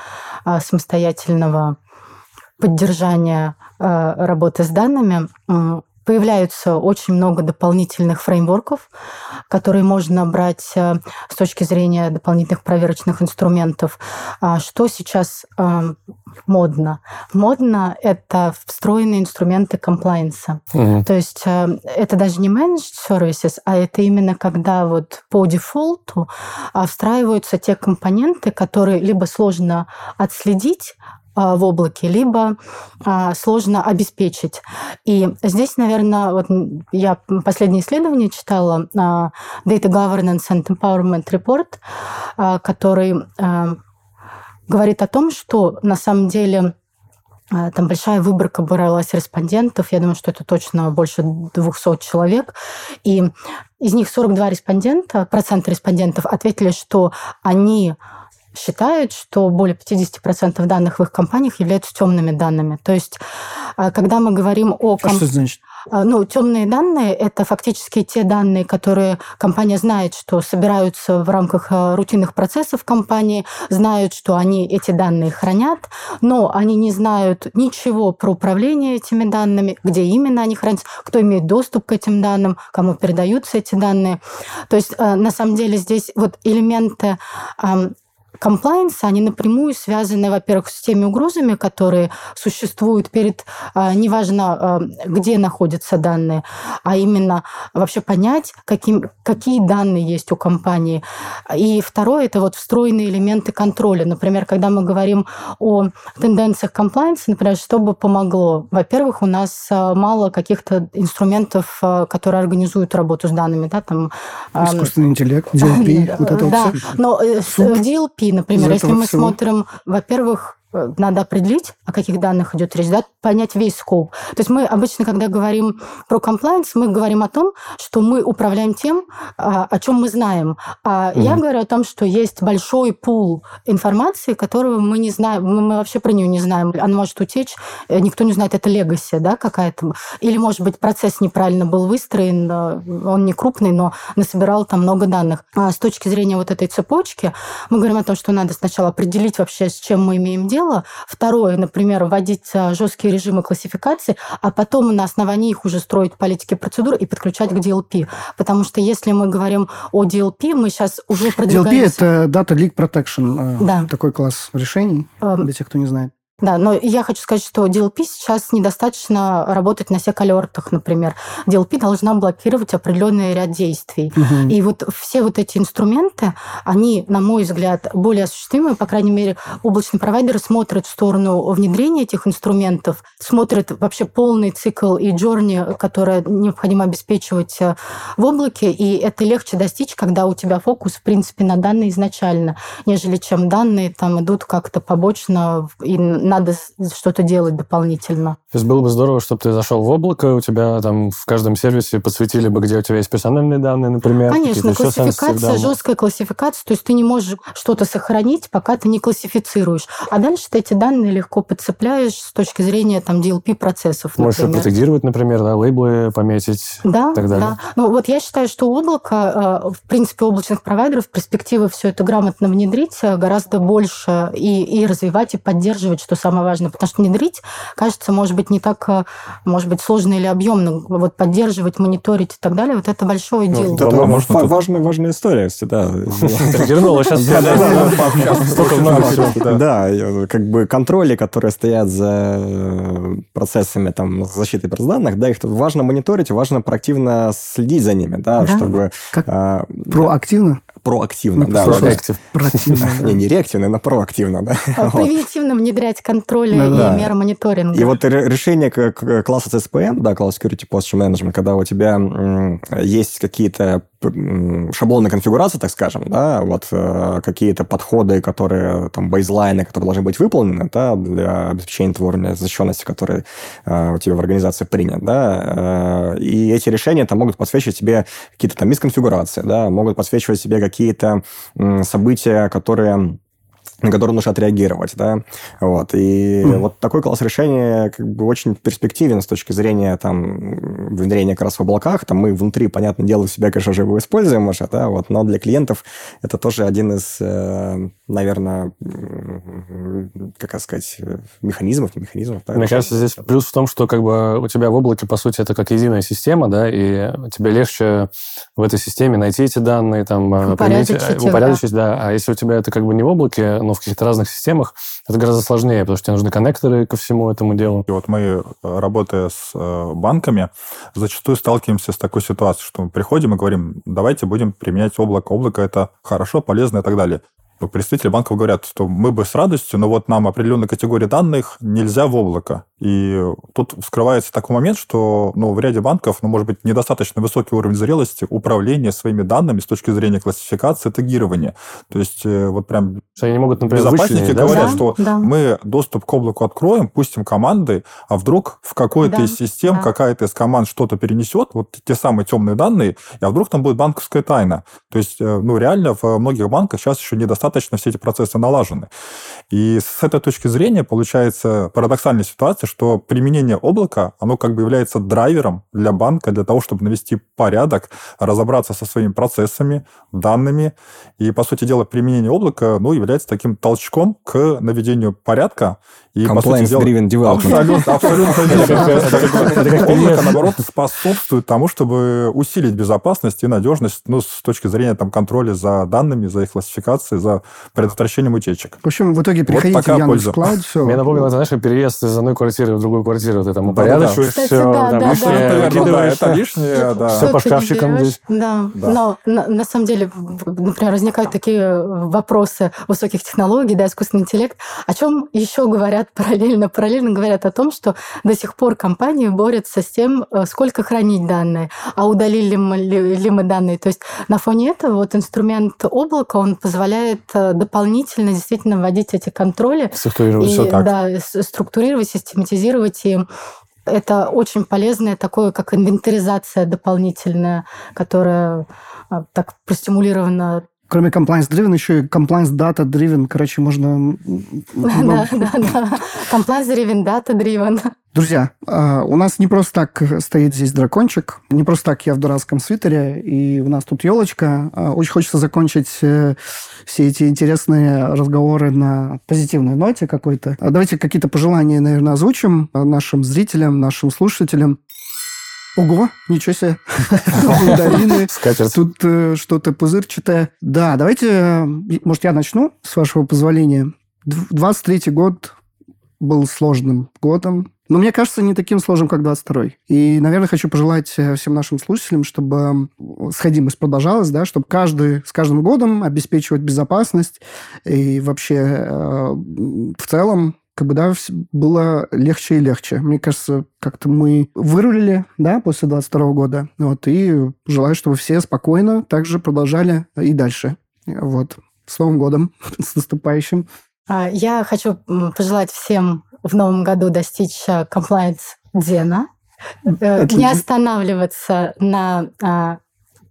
а, самостоятельного поддержания а, работы с данными появляются очень много дополнительных фреймворков, которые можно брать э, с точки зрения дополнительных проверочных инструментов. А что сейчас э, модно? Модно — это встроенные инструменты комплайенса. Mm-hmm. То есть э, это даже не managed services, а это именно когда вот по дефолту а, встраиваются те компоненты, которые либо сложно отследить, в облаке, либо а, сложно обеспечить. И здесь, наверное, вот я последнее исследование читала, а, Data Governance and Empowerment Report, который говорит о том, что на самом деле там большая выборка бралась респондентов. Я думаю, что это точно больше 200 человек. И из них 42 респондента, процента респондентов ответили, что они считают, что более 50% данных в их компаниях являются темными данными. То есть, а, когда мы говорим о... Комп... А что значит? А, ну, темные данные – это фактически те данные, которые компания знает, что собираются в рамках а, рутинных процессов компании, знают, что они эти данные хранят, но они не знают ничего про управление этими данными, где именно они хранятся, кто имеет доступ к этим данным, кому передаются эти данные. То есть, на самом деле, здесь вот элементы комплайенса, они напрямую связаны, во-первых, с теми угрозами, которые существуют перед, а, неважно, а, где находятся данные, а именно вообще понять, каким, какие данные есть у компании. И второе, это вот встроенные элементы контроля. Например, когда мы говорим о тенденциях комплайенса, например, что бы помогло? Во-первых, у нас а, мало каких-то инструментов, которые организуют работу с данными. Да, там, Искусственный интеллект, [LAUGHS] DLP, вот это Да, но э, DLP например, если мы смотрим, во-первых, надо определить, о каких данных идет речь, да, понять весь скоп. То есть мы обычно, когда говорим про комплайнс, мы говорим о том, что мы управляем тем, а, о чем мы знаем. А mm-hmm. я говорю о том, что есть большой пул информации, которую мы не знаем, мы вообще про нее не знаем. Она может утечь, э, никто не знает, это легаси, да, какая-то. Или, может быть, процесс неправильно был выстроен, э, он не крупный, но насобирал там много данных. А с точки зрения вот этой цепочки, мы говорим о том, что надо сначала определить вообще, с чем мы имеем дело, дело. Второе, например, вводить а, жесткие режимы классификации, а потом на основании их уже строить политики процедур и подключать к DLP. Потому что если мы говорим о DLP, мы сейчас уже продвигаемся... DLP – это Data Leak Protection. Да. Такой класс решений, эм, для тех, кто не знает. Да, но я хочу сказать, что DLP сейчас недостаточно работать на всех алертах, например. DLP должна блокировать определенный ряд действий. Угу. И вот все вот эти инструменты, они, на мой взгляд, более осуществимы. По крайней мере, облачные провайдеры смотрят в сторону внедрения этих инструментов, смотрят вообще полный цикл и джорни, который необходимо обеспечивать э, в облаке. И это легче достичь, когда у тебя фокус, в принципе, на данные изначально, нежели чем данные там идут как-то побочно и надо что-то делать дополнительно. То есть было бы здорово, чтобы ты зашел в облако, у тебя там в каждом сервисе подсветили бы, где у тебя есть персональные данные, например. Конечно, классификация, жесткая классификация, то есть ты не можешь что-то сохранить, пока ты не классифицируешь. А дальше ты эти данные легко подцепляешь с точки зрения там DLP-процессов, Можешь например. протегировать, например, да, лейблы пометить да, так далее. Да, Ну вот я считаю, что облако, э, в принципе, облачных провайдеров перспективы все это грамотно внедрить э, гораздо больше и, и развивать, и поддерживать, что самое важное. Потому что внедрить, кажется, может быть, не так, э, может быть, сложно или объемно. Вот поддерживать, мониторить и так далее, вот это большое ну, дело. Это ну, может, важная, важная история, да. Вернула сейчас. Столько много всего. Да, как бы контроли, которые стоят за э, процессами там защиты данных, да, их важно мониторить, важно проактивно следить за ними, да, чтобы... А, проактивно? Проактивно. Ну, да, проактив. Проактивно. [LAUGHS] Не, не реактивно, но проактивно, да. А превентивно внедрять контроль и меры мониторинга. И вот решение класса CSPM, да, Cloud Security Posture Management, когда у тебя есть какие-то шаблонной конфигурации, так скажем, да, вот э, какие-то подходы, которые, там, бейзлайны, которые должны быть выполнены, да, для обеспечения того уровня защищенности, который э, у тебя в организации принят, да, э, и эти решения там могут подсвечивать тебе какие-то там мисконфигурации, да, могут подсвечивать себе какие-то э, события, которые на который нужно отреагировать, да, вот, и mm. вот такой класс решения как бы очень перспективен с точки зрения, там, внедрения как раз в облаках, там мы внутри, понятное дело, себя, конечно же, его используем уже, да, вот, но для клиентов это тоже один из, э, наверное, как сказать, механизмов, механизмов. Да, Мне кажется, здесь плюс в том, что как бы у тебя в облаке, по сути, это как единая система, да, и тебе легче в этой системе найти эти данные, там, упорядочить, упорядочить да. да, а если у тебя это как бы не в облаке, но в каких-то разных системах, это гораздо сложнее, потому что тебе нужны коннекторы ко всему этому делу. И вот мы, э, работая с э, банками, зачастую сталкиваемся с такой ситуацией, что мы приходим и говорим, давайте будем применять облако. Облако – это хорошо, полезно и так далее представители банков говорят, что мы бы с радостью, но вот нам определенной категории данных нельзя в облако. И тут вскрывается такой момент, что ну, в ряде банков, ну, может быть, недостаточно высокий уровень зрелости управления своими данными с точки зрения классификации, тегирования. То есть э, вот прям что они могут, например, безопасники да? говорят, да, что да. мы доступ к облаку откроем, пустим команды, а вдруг в какой-то да, из систем да. какая-то из команд что-то перенесет, вот те самые темные данные, а вдруг там будет банковская тайна. То есть, э, ну, реально в многих банках сейчас еще недостаточно все эти процессы налажены. И с этой точки зрения получается парадоксальная ситуация, что применение облака, оно как бы является драйвером для банка для того, чтобы навести порядок, разобраться со своими процессами, данными. И, по сути дела, применение облака ну, является таким толчком к наведению порядка. И, Compliance-driven development. Абсолютно, [LAUGHS] абсолютно. Облако, наоборот, способствует тому, чтобы усилить безопасность и надежность ну, с точки зрения там, контроля за данными, за их классификацией, за предотвращением утечек. В общем, в итоге переходите вот в Яндекс.Клауд. Мне напомнило, знаешь, переезд из одной квартиры квартиры в другую квартиру, ты там упорядочиваешь да, все, да, там, да, лишнее, да, да, это лишнее, да. Все по шкафчикам здесь. Да. да, но на, на самом деле, например, возникают такие вопросы высоких технологий, да, искусственный интеллект. О чем еще говорят [LAUGHS] параллельно? Параллельно говорят о том, что до сих пор компании борются с тем, э, сколько хранить данные, а удалили ли, ли мы данные. То есть на фоне этого вот инструмент облака, он позволяет э, дополнительно действительно вводить эти контроли. Структурировать и, все так. Да, структурировать, систематизировать систематизировать и это очень полезное такое, как инвентаризация дополнительная, которая а, так простимулирована Кроме compliance-driven, еще и compliance data-driven. Короче, можно... Да, да, да. Compliance-driven, data-driven. Друзья, а, у нас не просто так стоит здесь дракончик, не просто так я в дурацком свитере, и у нас тут елочка. А, очень хочется закончить э, все эти интересные разговоры на позитивной ноте какой-то. А давайте какие-то пожелания, наверное, озвучим нашим зрителям, нашим слушателям. Ого, ничего себе. [LAUGHS] Мандарины. Скатерть. Тут э, что-то пузырчатое. Да, давайте, э, может, я начну, с вашего позволения. 23-й год был сложным годом. Но мне кажется, не таким сложным, как 22-й. И, наверное, хочу пожелать э, всем нашим слушателям, чтобы сходимость продолжалась, да, чтобы каждый с каждым годом обеспечивать безопасность и вообще э, в целом как бы, да, было легче и легче. Мне кажется, как-то мы вырулили, да, после 22 года. Вот, и желаю, чтобы все спокойно также продолжали и дальше. Вот. С Новым годом, [LAUGHS] с наступающим. А, я хочу пожелать всем в новом году достичь комплайнс Дзена, э, не останавливаться на а,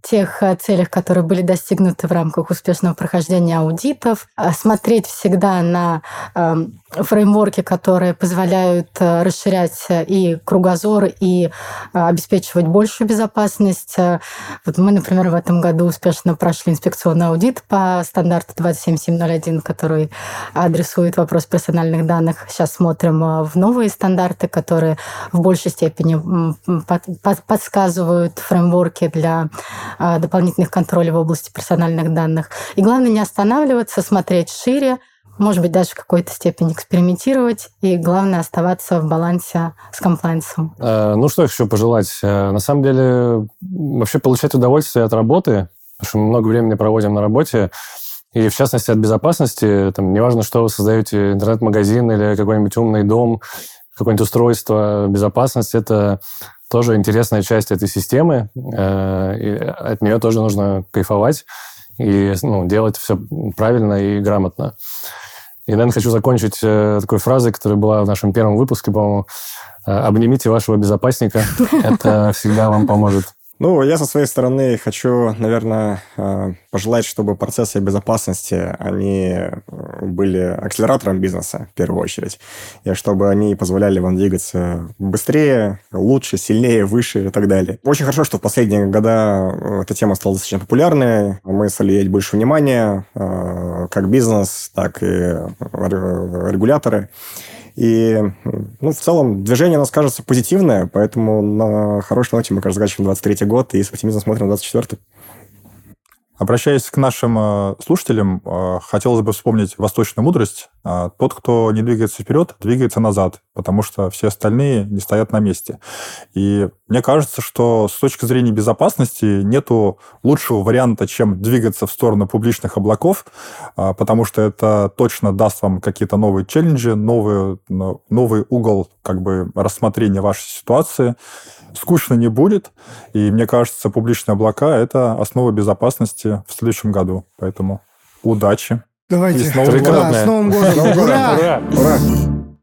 тех э, целях, которые были достигнуты в рамках успешного прохождения аудитов, э, смотреть всегда на эм, фреймворки, которые позволяют э, расширять и кругозор, и обеспечивать большую безопасность. Вот мы, например, в этом году успешно прошли инспекционный аудит по стандарту 27701, который адресует вопрос персональных данных. Сейчас смотрим в новые стандарты, которые в большей степени подсказывают фреймворки для а, дополнительных контролей в области персональных данных. И главное не останавливаться, смотреть шире, может быть, даже в какой-то степени экспериментировать, и главное оставаться в балансе с комплайнсом. Э, ну, что еще пожелать? Э, на самом деле, вообще получать удовольствие от работы, потому что мы много времени проводим на работе, и в частности от безопасности, там, неважно, что вы создаете, интернет-магазин или какой-нибудь умный дом, какое-нибудь устройство, безопасность, это тоже интересная часть этой системы, э, от нее тоже нужно кайфовать и ну, делать все правильно и грамотно. И, наверное, хочу закончить э, такой фразой, которая была в нашем первом выпуске, по-моему. «Э, «Обнимите вашего безопасника, [LAUGHS] это всегда вам поможет». Ну, я со своей стороны хочу, наверное, э, пожелать, чтобы процессы безопасности, они э, были акселератором бизнеса, в первую очередь, и чтобы они позволяли вам двигаться быстрее, лучше, сильнее, выше и так далее. Очень хорошо, что в последние года э, эта тема стала достаточно популярной, мы стали иметь больше внимания, как бизнес, так и регуляторы. И ну, в целом движение у нас кажется позитивное, поэтому на хорошей ноте мы, кажется, заканчиваем 23 год и с оптимизмом смотрим на 24 Обращаясь к нашим э, слушателям, э, хотелось бы вспомнить восточную мудрость. Э, тот, кто не двигается вперед, двигается назад, потому что все остальные не стоят на месте. И мне кажется, что с точки зрения безопасности нету лучшего варианта, чем двигаться в сторону публичных облаков, потому что это точно даст вам какие-то новые челленджи, новый, новый угол как бы рассмотрения вашей ситуации скучно не будет. И мне кажется, публичные облака – это основа безопасности в следующем году. Поэтому удачи. Давайте. И с Новым Ура, с Новым годом. Ура! Ура!